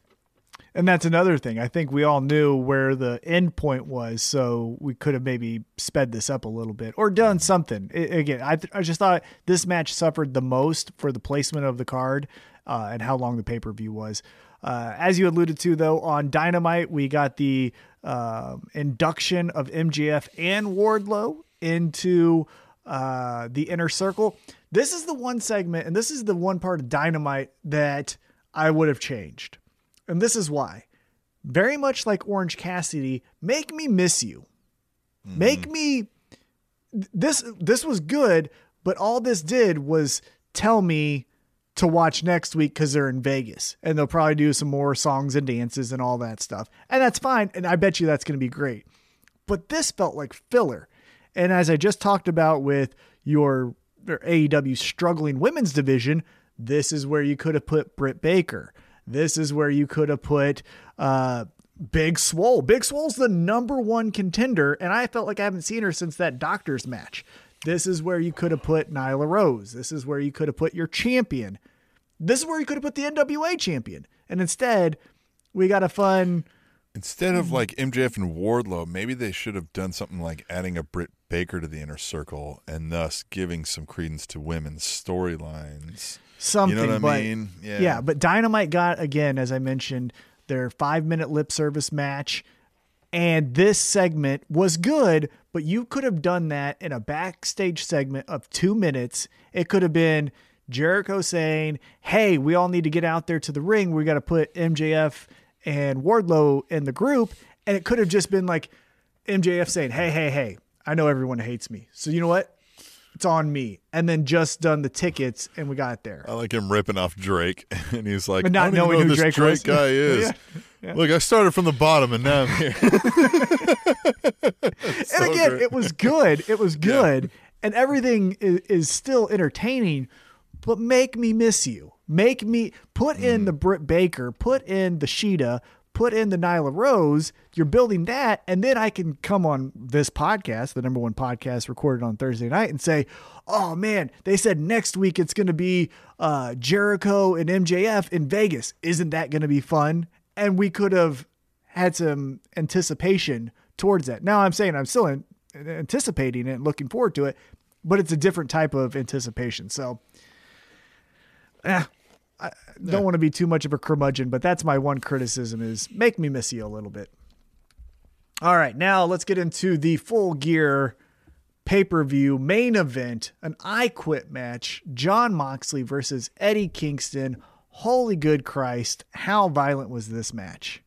And that's another thing. I think we all knew where the end point was, so we could have maybe sped this up a little bit or done something. I- again, I, th- I just thought this match suffered the most for the placement of the card uh, and how long the pay per view was. Uh, as you alluded to, though, on Dynamite, we got the uh, induction of MJF and Wardlow into uh, the inner circle. This is the one segment, and this is the one part of Dynamite that I would have changed. And this is why. Very much like Orange Cassidy, make me miss you. Make me this this was good, but all this did was tell me to watch next week because they're in Vegas and they'll probably do some more songs and dances and all that stuff. And that's fine. And I bet you that's going to be great. But this felt like filler. And as I just talked about with your, AEW struggling women's division, this is where you could have put Britt Baker. This is where you could have put uh, Big Swole. Big Swole's the number one contender, and I felt like I haven't seen her since that doctor's match. This is where you could have put Nyla Rose. This is where you could have put your champion. This is where you could have put the NWA champion. And instead, we got a fun. Instead of mm-hmm. like MJF and Wardlow, maybe they should have done something like adding a Britt Baker to the inner circle and thus giving some credence to women's storylines. something. You know what I but, mean? Yeah. Yeah, but Dynamite got again, as I mentioned, their five minute lip service match. And this segment was good, but you could have done that in a backstage segment of two minutes. It could have been Jericho saying, Hey, we all need to get out there to the ring. We got to put MJF and Wardlow in the group. And it could have just been like MJF saying, Hey, hey, hey, I know everyone hates me. So you know what? It's on me. And then just done the tickets and we got it there. I like him ripping off Drake, and he's like, But not I don't even knowing know who this Drake Drake, guy is. Yeah, Look, I started from the bottom, and now I'm here. and again, great. it was good. It was good. And everything is, is still entertaining, but make me miss you. Make me put in the Britt Baker, put in the Shida, put in the Nyla Rose. You're building that. And then I can come on this podcast, the number one podcast recorded on Thursday night, and say, oh man, they said next week it's going to be uh, Jericho and MJF in Vegas. Isn't that going to be fun? And we could have had some anticipation towards that. Now I'm saying I'm still in, anticipating it and looking forward to it, but it's a different type of anticipation. So, eh, I don't want to be too much of a curmudgeon, but that's my one criticism is make me miss you a little bit. All right, now let's get into the full gear pay per view main event, an I Quit match Jon Moxley versus Eddie Kingston. Holy good Christ, how violent was this match?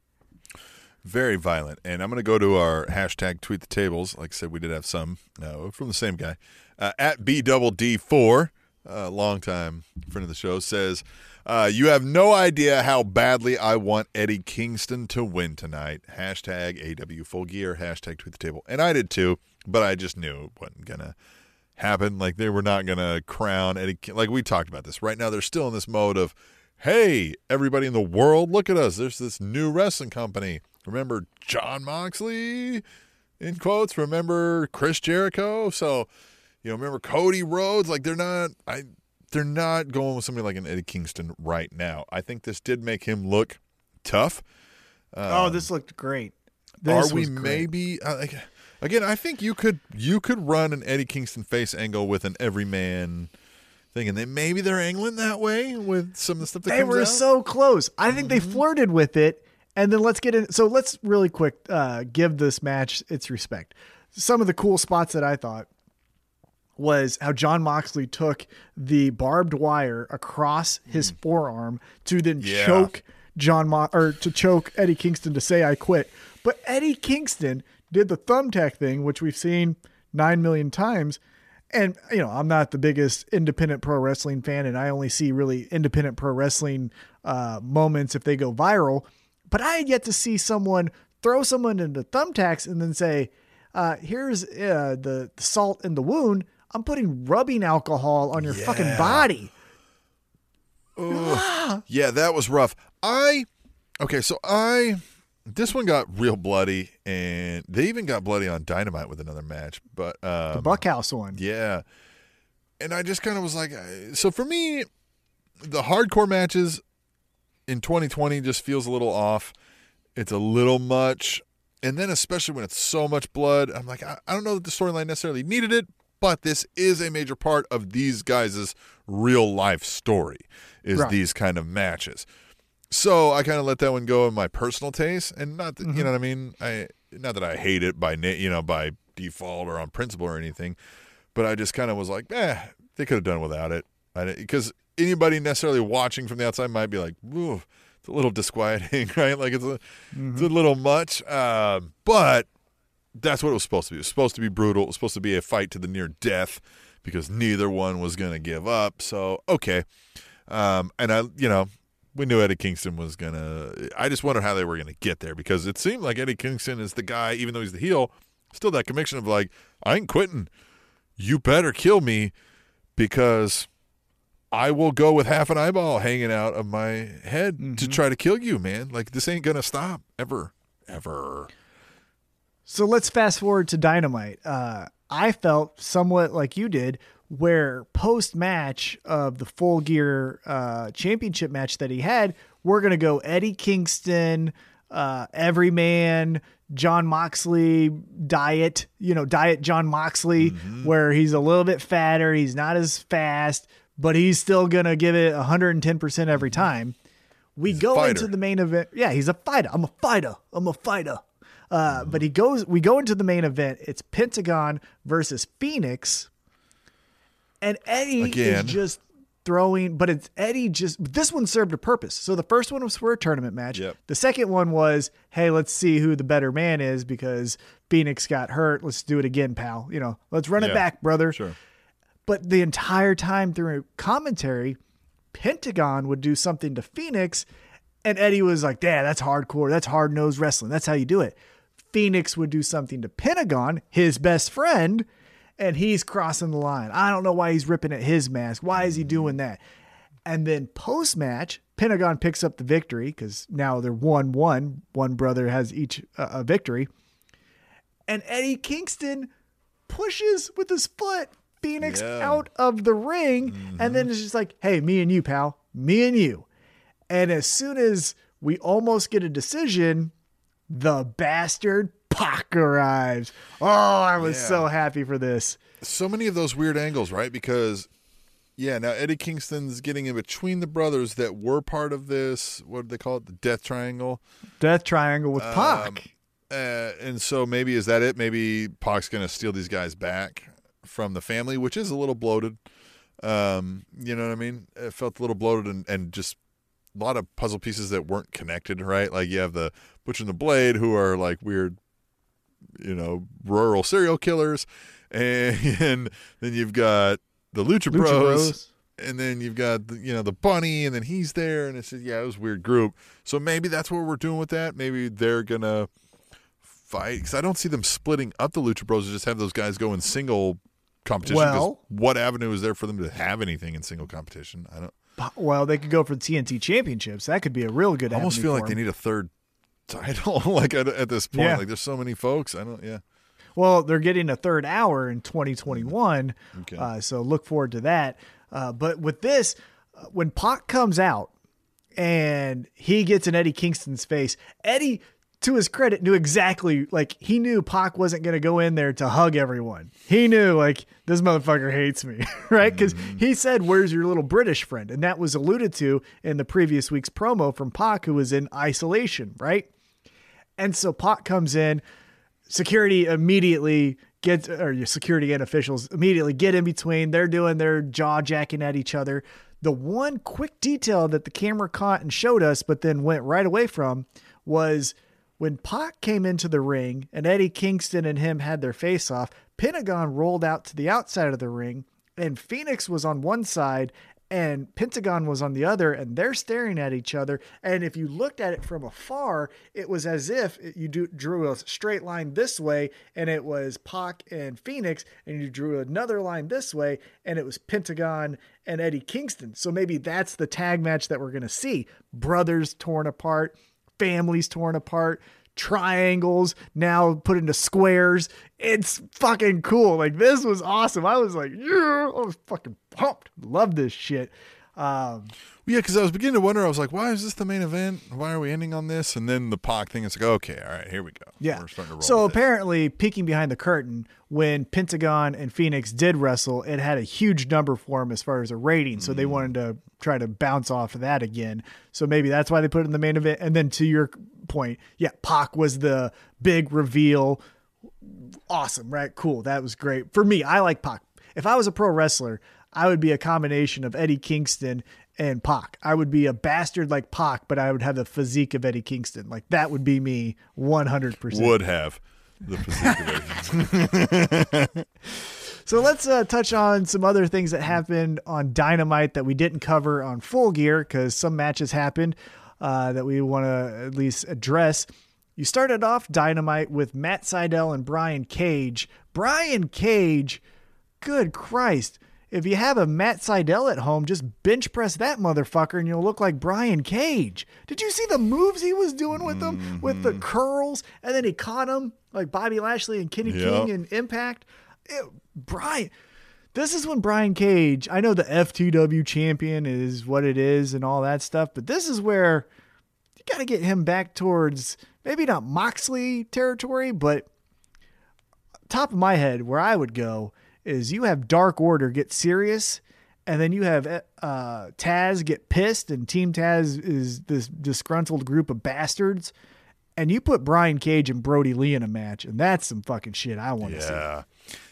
Very violent. And I'm going to go to our hashtag tweet the tables. Like I said, we did have some uh, from the same guy. Uh, at B double D4, a longtime friend of the show, says, uh, You have no idea how badly I want Eddie Kingston to win tonight. Hashtag AW Full Gear, hashtag tweet the table. And I did too, but I just knew it wasn't going to happen. Like they were not going to crown Eddie. Ki- Like we talked about this. Right now, they're still in this mode of, hey, everybody in the world, look at us. There's this new wrestling company. Remember Jon Moxley? In quotes. Remember Chris Jericho? So, you know, remember Cody Rhodes? Like they're not. I. They're not going with somebody like an Eddie Kingston right now. I think this did make him look tough. oh, this looked great. This Are we great. maybe uh, again? I think you could you could run an Eddie Kingston face angle with an everyman thing, and then maybe they're angling that way with some of the stuff that They were out. so close. I think they flirted with it. And then let's get in. So let's really quick uh, give this match its respect. Some of the cool spots that I thought was how Jon Moxley took the barbed wire across his forearm to then Yeah. choke John Mo- or to choke Eddie Kingston to say I quit. But Eddie Kingston did the thumbtack thing, which we've seen nine million times. And you know, I'm not the biggest independent pro wrestling fan, and I only see really independent pro wrestling uh, moments if they go viral. But I had yet to see someone throw someone into thumbtacks and then say, uh, "Here's uh, the, the salt in the wound. I'm putting rubbing alcohol on your fucking Yeah. body." Yeah, that was rough. I okay, so I this one got real bloody, and they even got bloody on Dynamite with another match. But um, Bunkhouse one. Yeah. And I just kind of was like, so for me, the hardcore matches in 2020 just feels a little off. It's a little much. And then, especially when it's so much blood, I'm like, I, I don't know that the storyline necessarily needed it, but this is a major part of these guys' real life story, is Right. these kind of matches. So I kind of let that one go in my personal taste, and not that, you know what I mean. I not that I hate it by you know by default or on principle or anything, but I just kind of was like, eh, they could have done without it. Because anybody necessarily watching from the outside might be like, Ooh, it's a little disquieting, right? Like it's a, it's a little much. Uh, but that's what it was supposed to be. It was supposed to be brutal. It was supposed to be a fight to the near death because neither one was going to give up. So, okay. Um, and I, you know, we knew Eddie Kingston was going to. I just wonder how they were going to get there because it seemed like Eddie Kingston is the guy, even though he's the heel, still that conviction of like, I ain't quitting. You better kill me because I will go with half an eyeball hanging out of my head to try to kill you, man. Like, this ain't going to stop ever, ever. So let's fast forward to Dynamite. Uh, I felt somewhat like you did, where post match of the full gear uh, championship match that he had, we're going to go Eddie Kingston, uh, Everyman, Jon Moxley diet, you know, diet Jon Moxley, where he's a little bit fatter, he's not as fast, but he's still going to give it 110% every time. We go into the main event. Yeah, he's a fighter. I'm a fighter. I'm a fighter. Uh, but he goes. We go into the main event. It's Pentagon versus Fenix, and Eddie Again. is just throwing. But it's Eddie just. This one served a purpose. So the first one was for a tournament match. Yep. The second one was, hey, let's see who the better man is because Fenix got hurt. Let's do it again, pal. You know, let's run it back, brother. Sure. But the entire time through commentary, Pentagon would do something to Fenix, and Eddie was like, "Dad, that's hardcore. That's hard nosed wrestling. That's how you do it." Fenix would do something to Pentagon, his best friend, and he's crossing the line. I don't know why he's ripping at his mask. Why is he doing that? And then post match, Pentagon picks up the victory because now they're one one. One brother has each uh, a victory, and Eddie Kingston pushes with his foot Fenix Yeah. out of the ring, and then it's just like, "Hey, me and you, pal, me and you." And as soon as we almost get a decision, the bastard Pac arrives. Oh, I was Yeah. so happy for this. so many of those weird angles, right? Because yeah, now Eddie Kingston's getting in between the brothers that were part of this. What do they call it? The Death Triangle. Death Triangle with Pac. Uh, and so maybe is that it? Maybe Pac's going to steal these guys back from the family, which is a little bloated. Um, you know what I mean? It felt a little bloated and, and just a lot of puzzle pieces that weren't connected, right? Like you have the Butcher and the Blade, who are like weird, you know, rural serial killers, and, then you've got the Lucha, Lucha Bros, Bros. and then you've got the, you know the bunny, and then he's there, and it's just, yeah, it was a weird group. So maybe that's what we're doing with that. Maybe they're gonna fight because I don't see them splitting up the Lucha Bros. To just have those guys go in single competition. Well- what avenue is there for them to have anything in single competition? I don't. Well, they could go for the TNT championships. That could be a real good. I almost feel like they need a third title. like at, at this point, Yeah. like there's so many folks. I don't. Yeah. Well, they're getting a third hour in 2021. Okay. Uh, so look forward to that. Uh, but with this, uh, when Pac comes out and he gets in Eddie Kingston's face, Eddie, to his credit, knew exactly, like, he knew Pac wasn't going to go in there to hug everyone. He knew, like, this motherfucker hates me, right? Because mm-hmm. he said, Where's your little British friend? And that was alluded to in the previous week's promo from Pac, who was in isolation, right? And so Pac comes in, security immediately gets, or your security and officials immediately get in between. They're doing their jaw jacking at each other. The one quick detail that the camera caught and showed us, but then went right away from, was when Pac came into the ring and Eddie Kingston and him had their face off. Pentagon rolled out to the outside of the ring, and Fenix was on one side and Pentagon was on the other, and they're staring at each other. And if you looked at it from afar, it was as if you drew a straight line this way, and it was Pac and Fenix, and you drew another line this way, and it was Pentagon and Eddie Kingston. So maybe that's the tag match that we're going to see brothers torn apart, families torn apart. Triangles now put into squares. It's fucking cool. Like this was awesome. I was like, yeah, I was fucking pumped. Love this shit. Um, Yeah, because I was beginning to wonder. I was like, why is this the main event? Why are we ending on this? And then the Pac thing. It's like, okay, all right, here we go. yeah. We're starting to roll. So it. apparently, peeking behind the curtain, when Pentagon and Fenix did wrestle, it had a huge number for them as far as a rating. So they Mm. wanted to try to bounce off of that again. So maybe that's why they put it in the main event. And then to your point, yeah, Pac was the big reveal. Awesome, right? Cool. That was great. For me, I like Pac. If I was a pro wrestler, I would be a combination of Eddie Kingston and Pac. I would be a bastard like Pac, but I would have the physique of Eddie Kingston. Like that would be me 100%. Would have the physique of Eddie. Kingston. So let's uh, touch on some other things that happened on Dynamite that we didn't cover on Full Gear because some matches happened uh, that we want to at least address. You started off Dynamite with Matt Sydal and Brian Cage. Brian Cage, good Christ. If you have a Matt Sydal at home, just bench press that motherfucker and you'll look like Brian Cage. Did you see the moves he was doing with them? With the mm-hmm. curls, and then he caught him like Bobby Lashley and Kenny Yep. King and Impact. It, Brian, this is when Brian Cage, I know the FTW champion is what it is and all that stuff, but this is where you got to get him back towards maybe not Moxley territory, but top of my head, where I would go is you have Dark Order get serious, and then you have uh, Taz get pissed, and Team Taz is this disgruntled group of bastards. And you put Brian Cage and Brodie Lee in a match, and that's some fucking shit I want to see. yeah.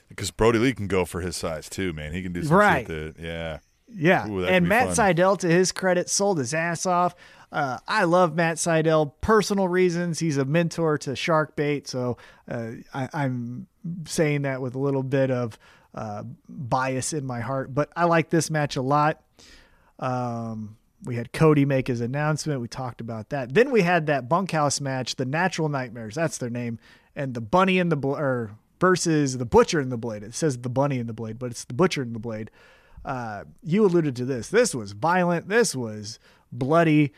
Because Brodie Lee can go for his size too, man. He can do some Right. shit that, yeah. Yeah. Ooh, and Matt fun. Sydal, to his credit, sold his ass off. Uh, I love Matt Sydal. Personal reasons. He's a mentor to Sharkbait. So uh, I, I'm saying that with a little bit of uh, bias in my heart. But I like this match a lot. Um, we had Cody make his announcement. We talked about that. Then we had that bunkhouse match, the Natural Nightmares. That's their name. And the Bunny and the Bl- or versus the Butcher and the Blade. It says the Bunny and the Blade, but it's the Butcher and the Blade. Uh, you alluded to this. This was violent. This was bloody.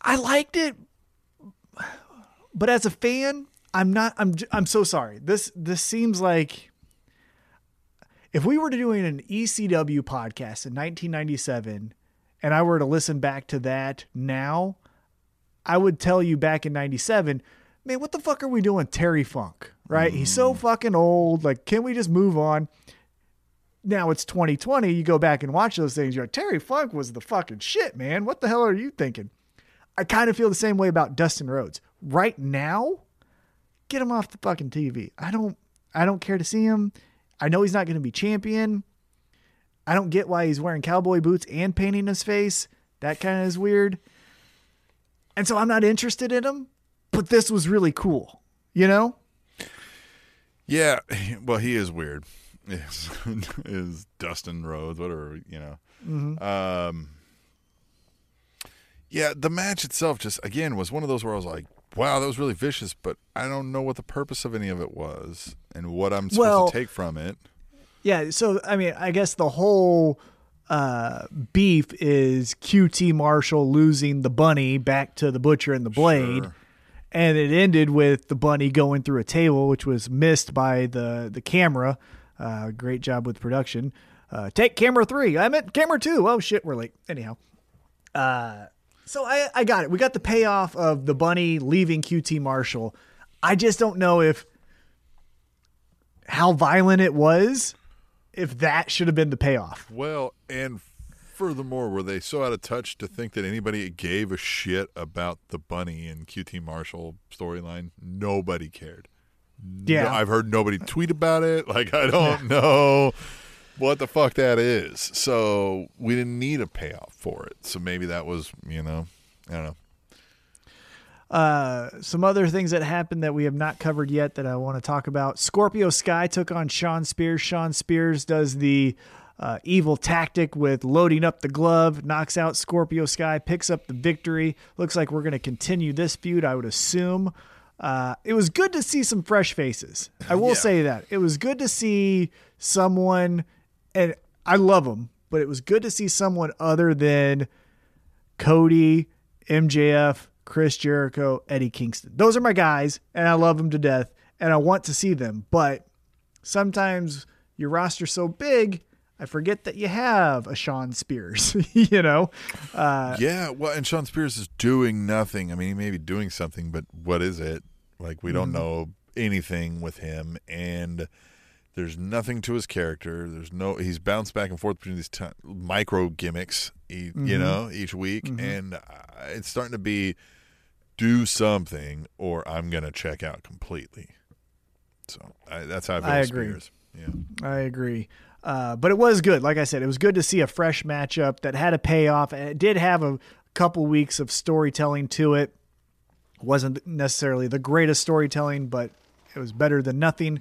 I liked it, but as a fan, I'm not. I'm. I'm so sorry. This this seems like if we were doing an ECW podcast in 1997, and I were to listen back to that now, I would tell you back in 97, man, what the fuck are we doing, Terry Funk? Right? He's so mm. fucking old. Like, can we just move on? now it's 2020. You go back and watch those things. You're like, Terry Funk was the fucking shit, man. What the hell are you thinking? I kind of feel the same way about Dustin Rhodes. Right now, get him off the fucking TV. I don't I don't care to see him. I know he's not going to be champion. I don't get why he's wearing cowboy boots and painting his face. That kind of is weird. And so I'm not interested in him, but this was really cool. You know? Yeah, well, he is weird. Is is Dustin Rhodes, whatever you know. Mm-hmm. Um, yeah, the match itself just again was one of those where I was like, "Wow, that was really vicious," but I don't know what the purpose of any of it was and what I'm supposed Well- to take from it. Yeah, so I mean, I guess the whole uh, beef is QT Marshall losing the bunny back to the butcher and the blade, Sure. and it ended with the bunny going through a table, which was missed by the the camera. Uh, great job with production. Uh, take camera three. I meant camera two. Oh shit, we're late. Anyhow, uh, so I I got it. We got the payoff of the bunny leaving QT Marshall. I just don't know if how violent it was. If that should have been the payoff. Well, and furthermore, were they so out of touch to think that anybody gave a shit about the bunny and QT Marshall storyline? Nobody cared. Yeah. No- I've heard nobody tweet about it. Like I don't know what the fuck that is. So we didn't need a payoff for it. So maybe that was, you know, I don't know. Uh, some other things that happened that we have not covered yet that I want to talk about. Scorpio Sky took on Shawn Spears. Shawn Spears does the uh, evil tactic with loading up the glove, knocks out Scorpio Sky, picks up the victory. Looks like we're going to continue this feud, I would assume. Uh, it was good to see some fresh faces. I will Yeah. say that. It was good to see someone, and I love them, but it was good to see someone other than Cody, MJF, Chris Jericho, Eddie Kingston. Those are my guys, and I love them to death, and I want to see them. But sometimes your roster's so big, I forget that you have a Shawn Spears. you know, uh, yeah, well, and Shawn Spears is doing nothing. I mean, he may be doing something, but what is it? Like we don't know anything with him, and there's nothing to his character. There's no. He's bounced back and forth between these ti micro gimmicks, e- you know, each week, and uh, it's starting to be do something, or I'm gonna check out completely. So I, that's how I feel. I agree. Spears. Yeah. I agree. Uh, but it was good. Like I said, it was good to see a fresh matchup that had a payoff. And it did have a couple weeks of storytelling to it. Wasn't necessarily the greatest storytelling, but it was better than nothing.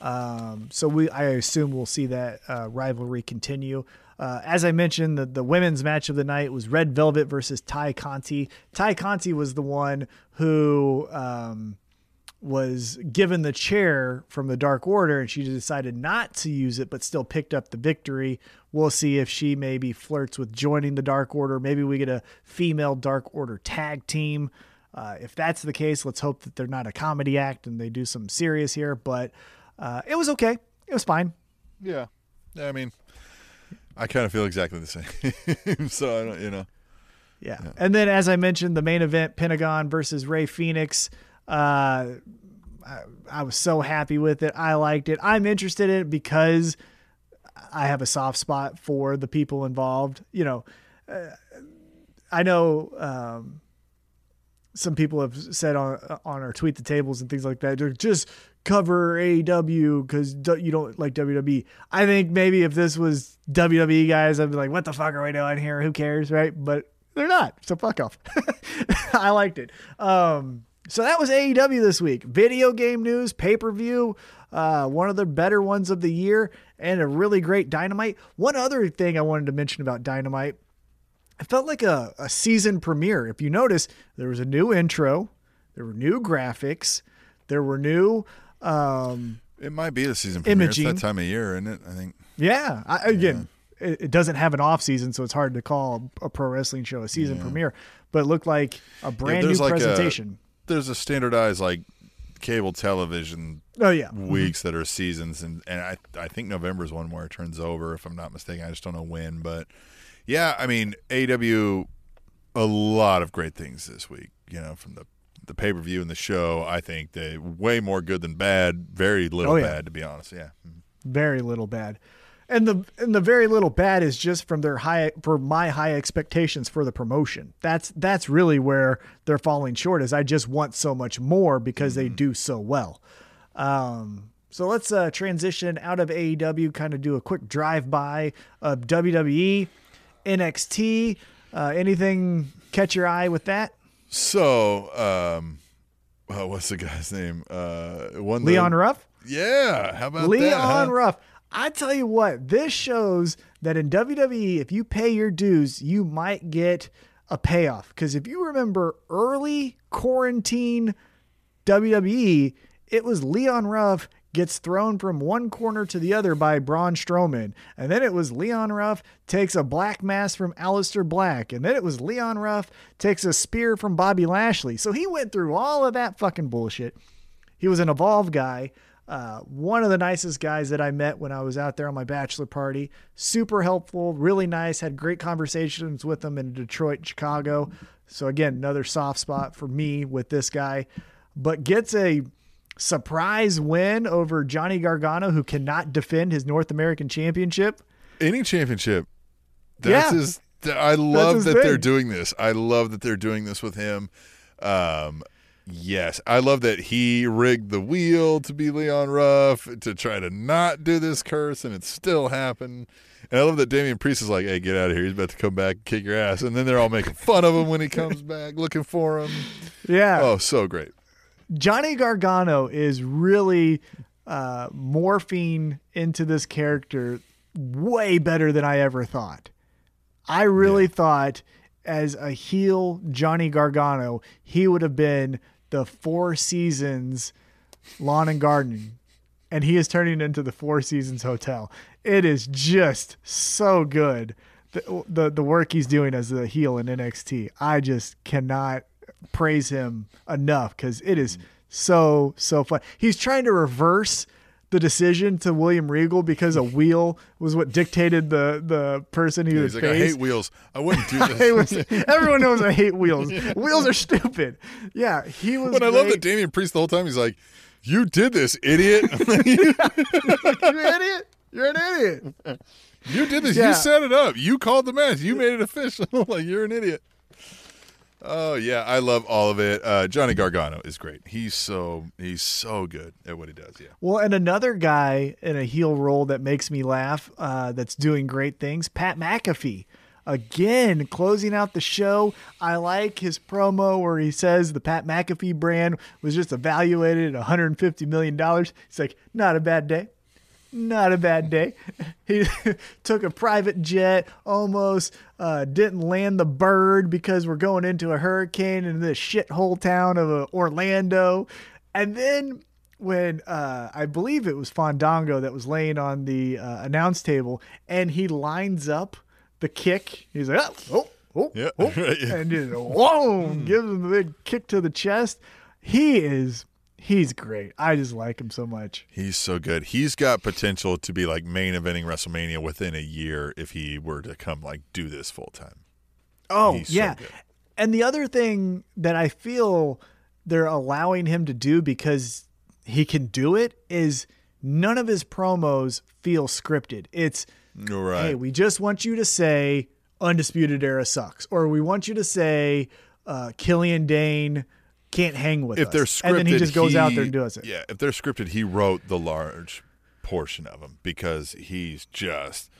Um, so we, I assume we'll see that uh, rivalry continue. Uh, as I mentioned, the, the women's match of the night was Red Velvet versus Tay Conti. Tay Conti was the one who um, was given the chair from the Dark Order, and she decided not to use it, but still picked up the victory. We'll see if she maybe flirts with joining the Dark Order. Maybe we get a female Dark Order tag team. Uh, if that's the case, let's hope that they're not a comedy act and they do some serious here. But uh, it was okay. It was fine. Yeah. Yeah. I mean, I kind of feel exactly the same. so I don't, you know. Yeah. yeah. And then, as I mentioned, the main event, Pentagon versus Rey Fenix. Uh, I, I, was so happy with it. I liked it. I'm interested in it because I have a soft spot for the people involved. You know, uh, I know um, some people have said on on our tweet the tables and things like that. Just cover AEW because you don't like WWE. I think maybe if this was WWE guys, I'd be like, what the fuck are we doing here? Who cares, right? But they're not, so fuck off. I liked it. Um, so that was AEW this week. Video game news, pay per view, uh, one of the better ones of the year, and a really great Dynamite. One other thing I wanted to mention about Dynamite. It felt like a, a season premiere. If you notice, there was a new intro, there were new graphics, there were new um, it might be the season premiere. Imaging. It's that time of year, isn't it? I think. Yeah. I, again, yeah. It, it, doesn't have an off season, so it's hard to call a pro wrestling show a season yeah. premiere. But it looked like a brand yeah, new like presentation. A, there's a standardized like cable television. Oh yeah, mm-hmm. weeks mm-hmm. that are seasons, and and I I think November is one where it turns over. If I'm not mistaken, I just don't know when. But yeah, I mean AW, a lot of great things this week. You know, from the the pay per view and the show, I think they way more good than bad. Very little oh, yeah. bad, to be honest. Yeah, mm-hmm. very little bad. And the and the very little bad is just from their high for my high expectations for the promotion. That's that's really where they're falling short. Is I just want so much more because mm-hmm. they do so well. Um, so let's uh, transition out of AEW, kind of do a quick drive by of WWE, NXT. Uh, anything catch your eye with that? So, um, oh, what's the guy's name? Uh, one Leon the, Ruff. Yeah, how about Leon that, huh? Ruff? I tell you what, this shows that in WWE, if you pay your dues, you might get a payoff. Because if you remember early quarantine WWE, it was Leon Ruff gets thrown from one corner to the other by Braun Strowman. And then it was Leon Ruff takes a black mass from Aleister Black. And then it was Leon Ruff takes a spear from Bobby Lashley. So he went through all of that fucking bullshit. He was an evolved guy. Uh, one of the nicest guys that I met when I was out there on my bachelor party. Super helpful, really nice. Had great conversations with him in Detroit, Chicago. So again, another soft spot for me with this guy. But gets a surprise win over Johnny Gargano, who cannot defend his North American Championship. Any championship. That's yeah. his. I love that thing. they're doing this. I love that they're doing this with him. Um, yes, I love that he rigged the wheel to be Leon Ruff to try to not do this curse, and it still happened. And I love that Damian Priest is like, "Hey, get out of here! He's about to come back and kick your ass." And then they're all making fun of him when he comes back, looking for him. Yeah. Oh, so great. Johnny Gargano is really uh, morphing into this character way better than I ever thought. I really yeah. thought as a heel Johnny Gargano, he would have been the four seasons lawn and garden. And he is turning into the Four Seasons Hotel. It is just so good. The, the the work he's doing as a heel in NXT. I just cannot praise him enough because it is so so fun. He's trying to reverse the decision to William Regal because a wheel was what dictated the the person he yeah, was like, I hate wheels. I wouldn't do this. everyone knows I hate wheels. Wheels are stupid. Yeah, he was. But I love that Damian Priest the whole time. He's like, "You did this, idiot! you idiot! You're an idiot! You did this. Yeah. You set it up. You called the match. You made it official. like you're an idiot." Oh yeah, I love all of it. Uh, Johnny Gargano is great. He's so he's so good at what he does. Yeah. Well, and another guy in a heel role that makes me laugh, uh, that's doing great things, Pat McAfee. Again, closing out the show. I like his promo where he says the Pat McAfee brand was just evaluated at $150 million. He's like, not a bad day. Not a bad day. He took a private jet, almost uh, didn't land the bird because we're going into a hurricane in this shithole town of uh, Orlando. And then when uh, I believe it was Fandango that was laying on the uh, announce table, and he lines up the kick. He's like, oh, oh, oh, Yeah, oh," and just whoa, gives him the big kick to the chest. He is, he's great. I just like him so much. He's so good. He's got potential to be like main eventing WrestleMania within a year if he were to come like do this full time. Oh, He's so yeah. good. and the other thing that I feel they're allowing him to do because he can do it is none of his promos feel scripted. It's right. hey, we just want you to say Undisputed Era sucks, or we want you to say uh, Killian Dain can't hang with it. if us. they're scripted, and then he just goes out there and does it. Yeah, if they're scripted, he wrote the large portion of them because he's just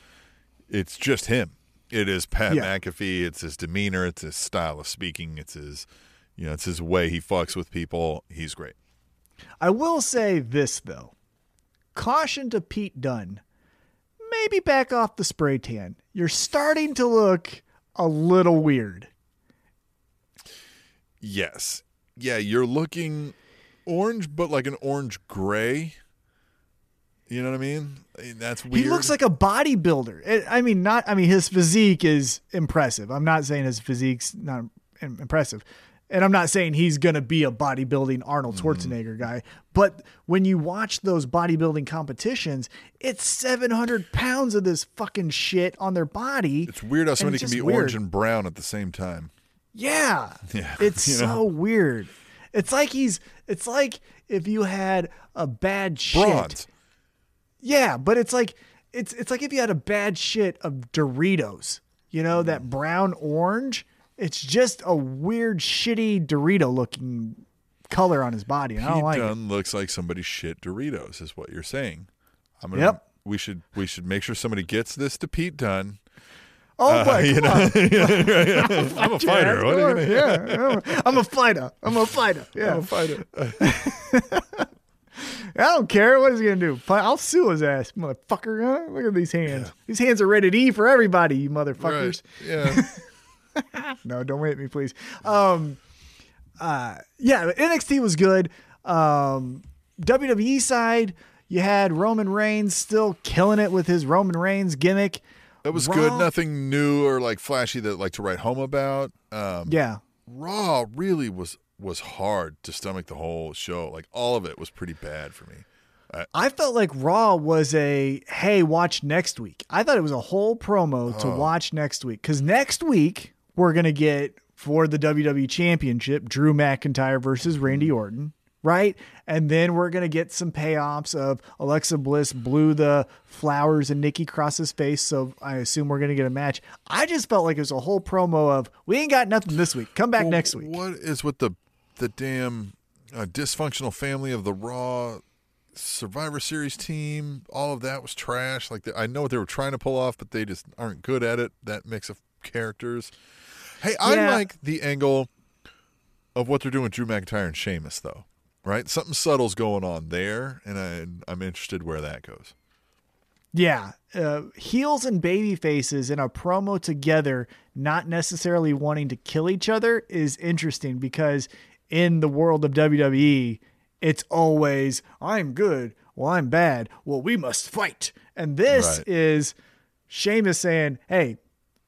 it's just him. It is Pat Yeah. McAfee. It's his demeanor. It's his style of speaking. It's his you know, it's his way he fucks with people. He's great. I will say this though. Caution to Pete Dunne. Maybe back off the spray tan. You're starting to look a little weird. Yes. Yeah, you're looking orange, but like an orange gray. You know what I mean? That's weird. He looks like a bodybuilder. I mean, not. I mean, his physique is impressive. I'm not saying his physique's not impressive, and I'm not saying he's gonna be a bodybuilding Arnold Mm-hmm. Schwarzenegger guy. But when you watch those bodybuilding competitions, it's 700 pounds of this fucking shit on their body. It's weird how somebody it's can be weird. orange and brown at the same time. Yeah. Yeah, It's you so weird. It's like he's. It's like if you had a bad shit. Bronze. Yeah, but it's like it's it's like if you had a bad shit of Doritos, you know, that mm. brown orange. It's just a weird, shitty Dorito looking color on his body. And I don't Pete like it. Looks like somebody shit Doritos, is what you're saying. I'm gonna, Yep. We should we should make sure somebody gets this to Pete Dunne. Oh my you god! know, I'm a fighter. Yeah, What are you gonna yeah, yeah. I'm a fighter. I'm a fighter. Yeah, I'm a fighter. I don't care. What is he gonna do? I'll sue his ass, motherfucker. Huh? Look at these hands. These hands are rated E for everybody, you motherfuckers. Right. Yeah. No, don't hit me, please. Um, uh, yeah, NXT was good. Um, WWE side, you had Roman Reigns still killing it with his Roman Reigns gimmick. That was good. Nothing new or like flashy that like to write home about. Um, Yeah, Raw really was was hard to stomach the whole show. Like all of it was pretty bad for me. I felt like Raw was a hey, watch next week. I thought it was a whole promo to watch next week because next week we're gonna get for the WWE Championship Drew McIntyre versus Randy Orton, right? And then we're gonna get some payoffs of Alexa Bliss blew the flowers and Nikki Cross's face, so I assume we're gonna get a match. I just felt like it was a whole promo of we ain't got nothing this week. Come back Well, next week. What is with the the damn uh, dysfunctional family of the Raw Survivor Series team? All of that was trash. Like the, I know what they were trying to pull off, but they just aren't good at it. That mix of characters. Hey, I Yeah. like the angle of what they're doing with Drew McIntyre and Sheamus, though. Right, something subtle's going on there, and I, I'm interested where that goes. Yeah, uh, heels and baby faces in a promo together, not necessarily wanting to kill each other, is interesting because in the world of WWE, it's always I'm good, well I'm bad, well we must fight, and this Right. is Sheamus saying, "Hey,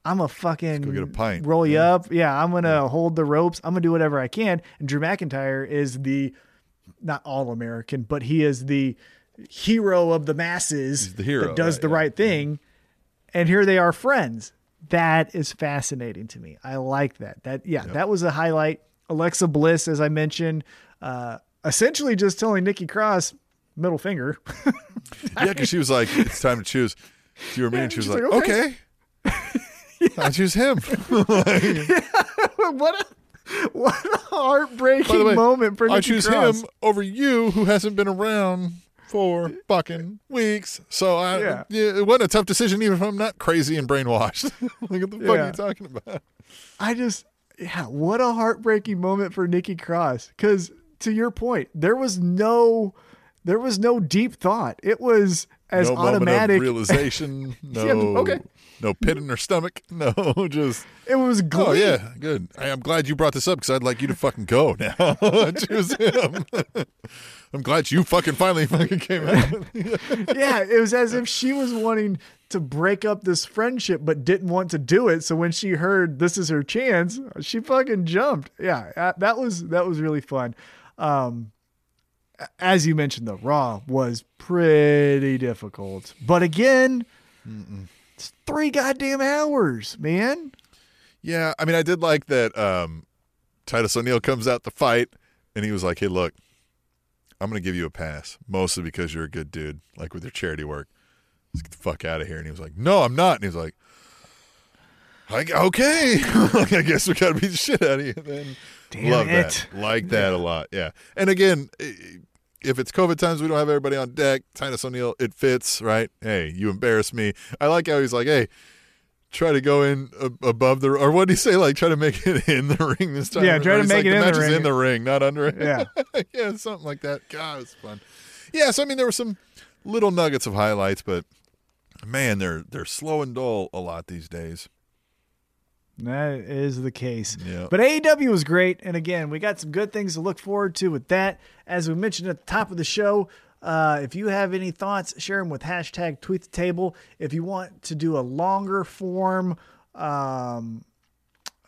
I'm a fucking go get a pint." roll you up, yeah, I'm gonna hold the ropes, I'm gonna do whatever I can," and Drew McIntyre is the not all American, but he is the hero of the masses the hero, that does right, the yeah. right thing. And here they are friends. That is fascinating to me. I like that. That yeah, that was a highlight. Alexa Bliss, as I mentioned, uh, essentially just telling Nikki Cross middle finger. Yeah, because she was like, "It's time to choose." You or me, and she was like, like, "Okay." I choose him. what? what a heartbreaking way, moment for Nikki I choose Cross. him over you, who hasn't been around for fucking weeks. So I, Yeah. it wasn't a tough decision, even if I'm not crazy and brainwashed. like, what the fuck Yeah. are you talking about? I just, yeah, what a heartbreaking moment for Nikki Cross. Because to your point, there was no, there was no deep thought. It was as no automatic. realization. No, Yeah, okay. No pit in her stomach. No, just it was glee. oh yeah, good. I, am glad you brought this up because I'd like you to fucking go now. Choose him. I'm glad you fucking finally fucking came out. yeah, it was as if she was wanting to break up this friendship but didn't want to do it. So when she heard this is her chance, she fucking jumped. Yeah, that was that was really fun. Um, as you mentioned, the Raw was pretty difficult, but again, it's three goddamn hours, man. Yeah, I mean, I did like that. Um, Titus O'Neil comes out to fight, and he was like, "Hey, look, I'm going to give you a pass, mostly because you're a good dude, like with your charity work. Let's get the fuck out of here." And he was like, "No, I'm not." And he was like, "Okay, Like, I guess we got to beat the shit out of you." Then Damn love it. that, like that a lot. Yeah, and again. i- If it's COVID times, we don't have everybody on deck. Titus O'Neil, it fits, right? Hey, you embarrass me. I like how he's like, hey, try to go in above the or what did he say like try to make it in the ring this time Yeah, try to make like, it in the match is ring. in the ring not under it Yeah. yeah something like that god it was fun yeah so i mean there were some little nuggets of highlights but man they're they're slow and dull a lot these days That is the case. Yeah. But AEW was great. And again, we got some good things to look forward to with that. As we mentioned at the top of the show, uh, if you have any thoughts, share them with hashtag tweet the table. If you want to do a longer form um,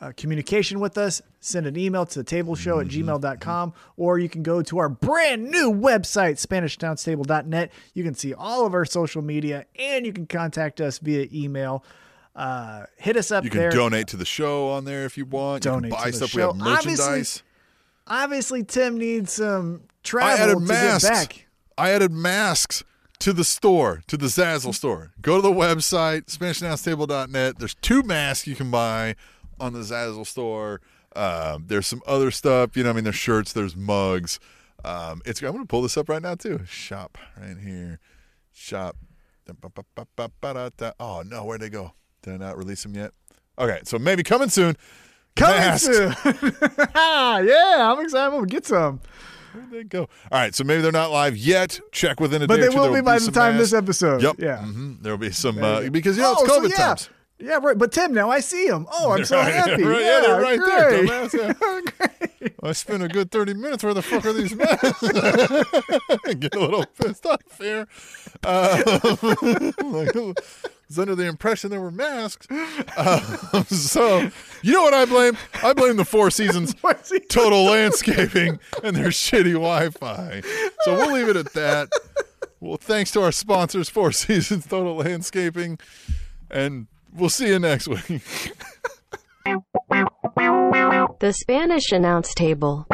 uh, communication with us, send an email to the table show at gmail.com, or you can go to our brand new website, SpanishAnnounceTable.net. You can see all of our social media and you can contact us via email. Uh, hit us up you can there. donate to the show on there if you want. Donate you to can buy the stuff. Show. we have merchandise. Obviously, Obviously, Tim needs some i added to masks. get back. i added masks to the store to the zazzle store. Go to the website SpanishAnnounceTable.net. there's two masks you can buy on the zazzle store. Um, there's some other stuff you know i mean there's shirts there's mugs. Um, it's i'm gonna pull this up right now too. Shop right here. Shop. Oh no where'd they go did i not release them yet okay so maybe coming soon Coming Masks. soon. yeah, I'm excited. Gonna get some, Where'd they go? All right, so maybe they're not live yet. Check within a but day. they or two. will be by the time this episode. Yep. Yeah. hmm There'll be some uh, because you know Oh, it's so COVID yeah. times. Yeah, right. But Tim, now I see him. Oh, I'm so Right, happy. right, yeah, yeah, they're right there, dumbass, yeah. I spent a good thirty minutes. Where the fuck are these masks? Get a little pissed off here. Uh, like, I was under the impression there were masks. Uh, so you know what I blame? I blame the Four Seasons Total Landscaping and their shitty Wi-Fi. So we'll leave it at that. Well, thanks to our sponsors, Four Seasons Total Landscaping, and We'll see you next week. the Spanish announce table.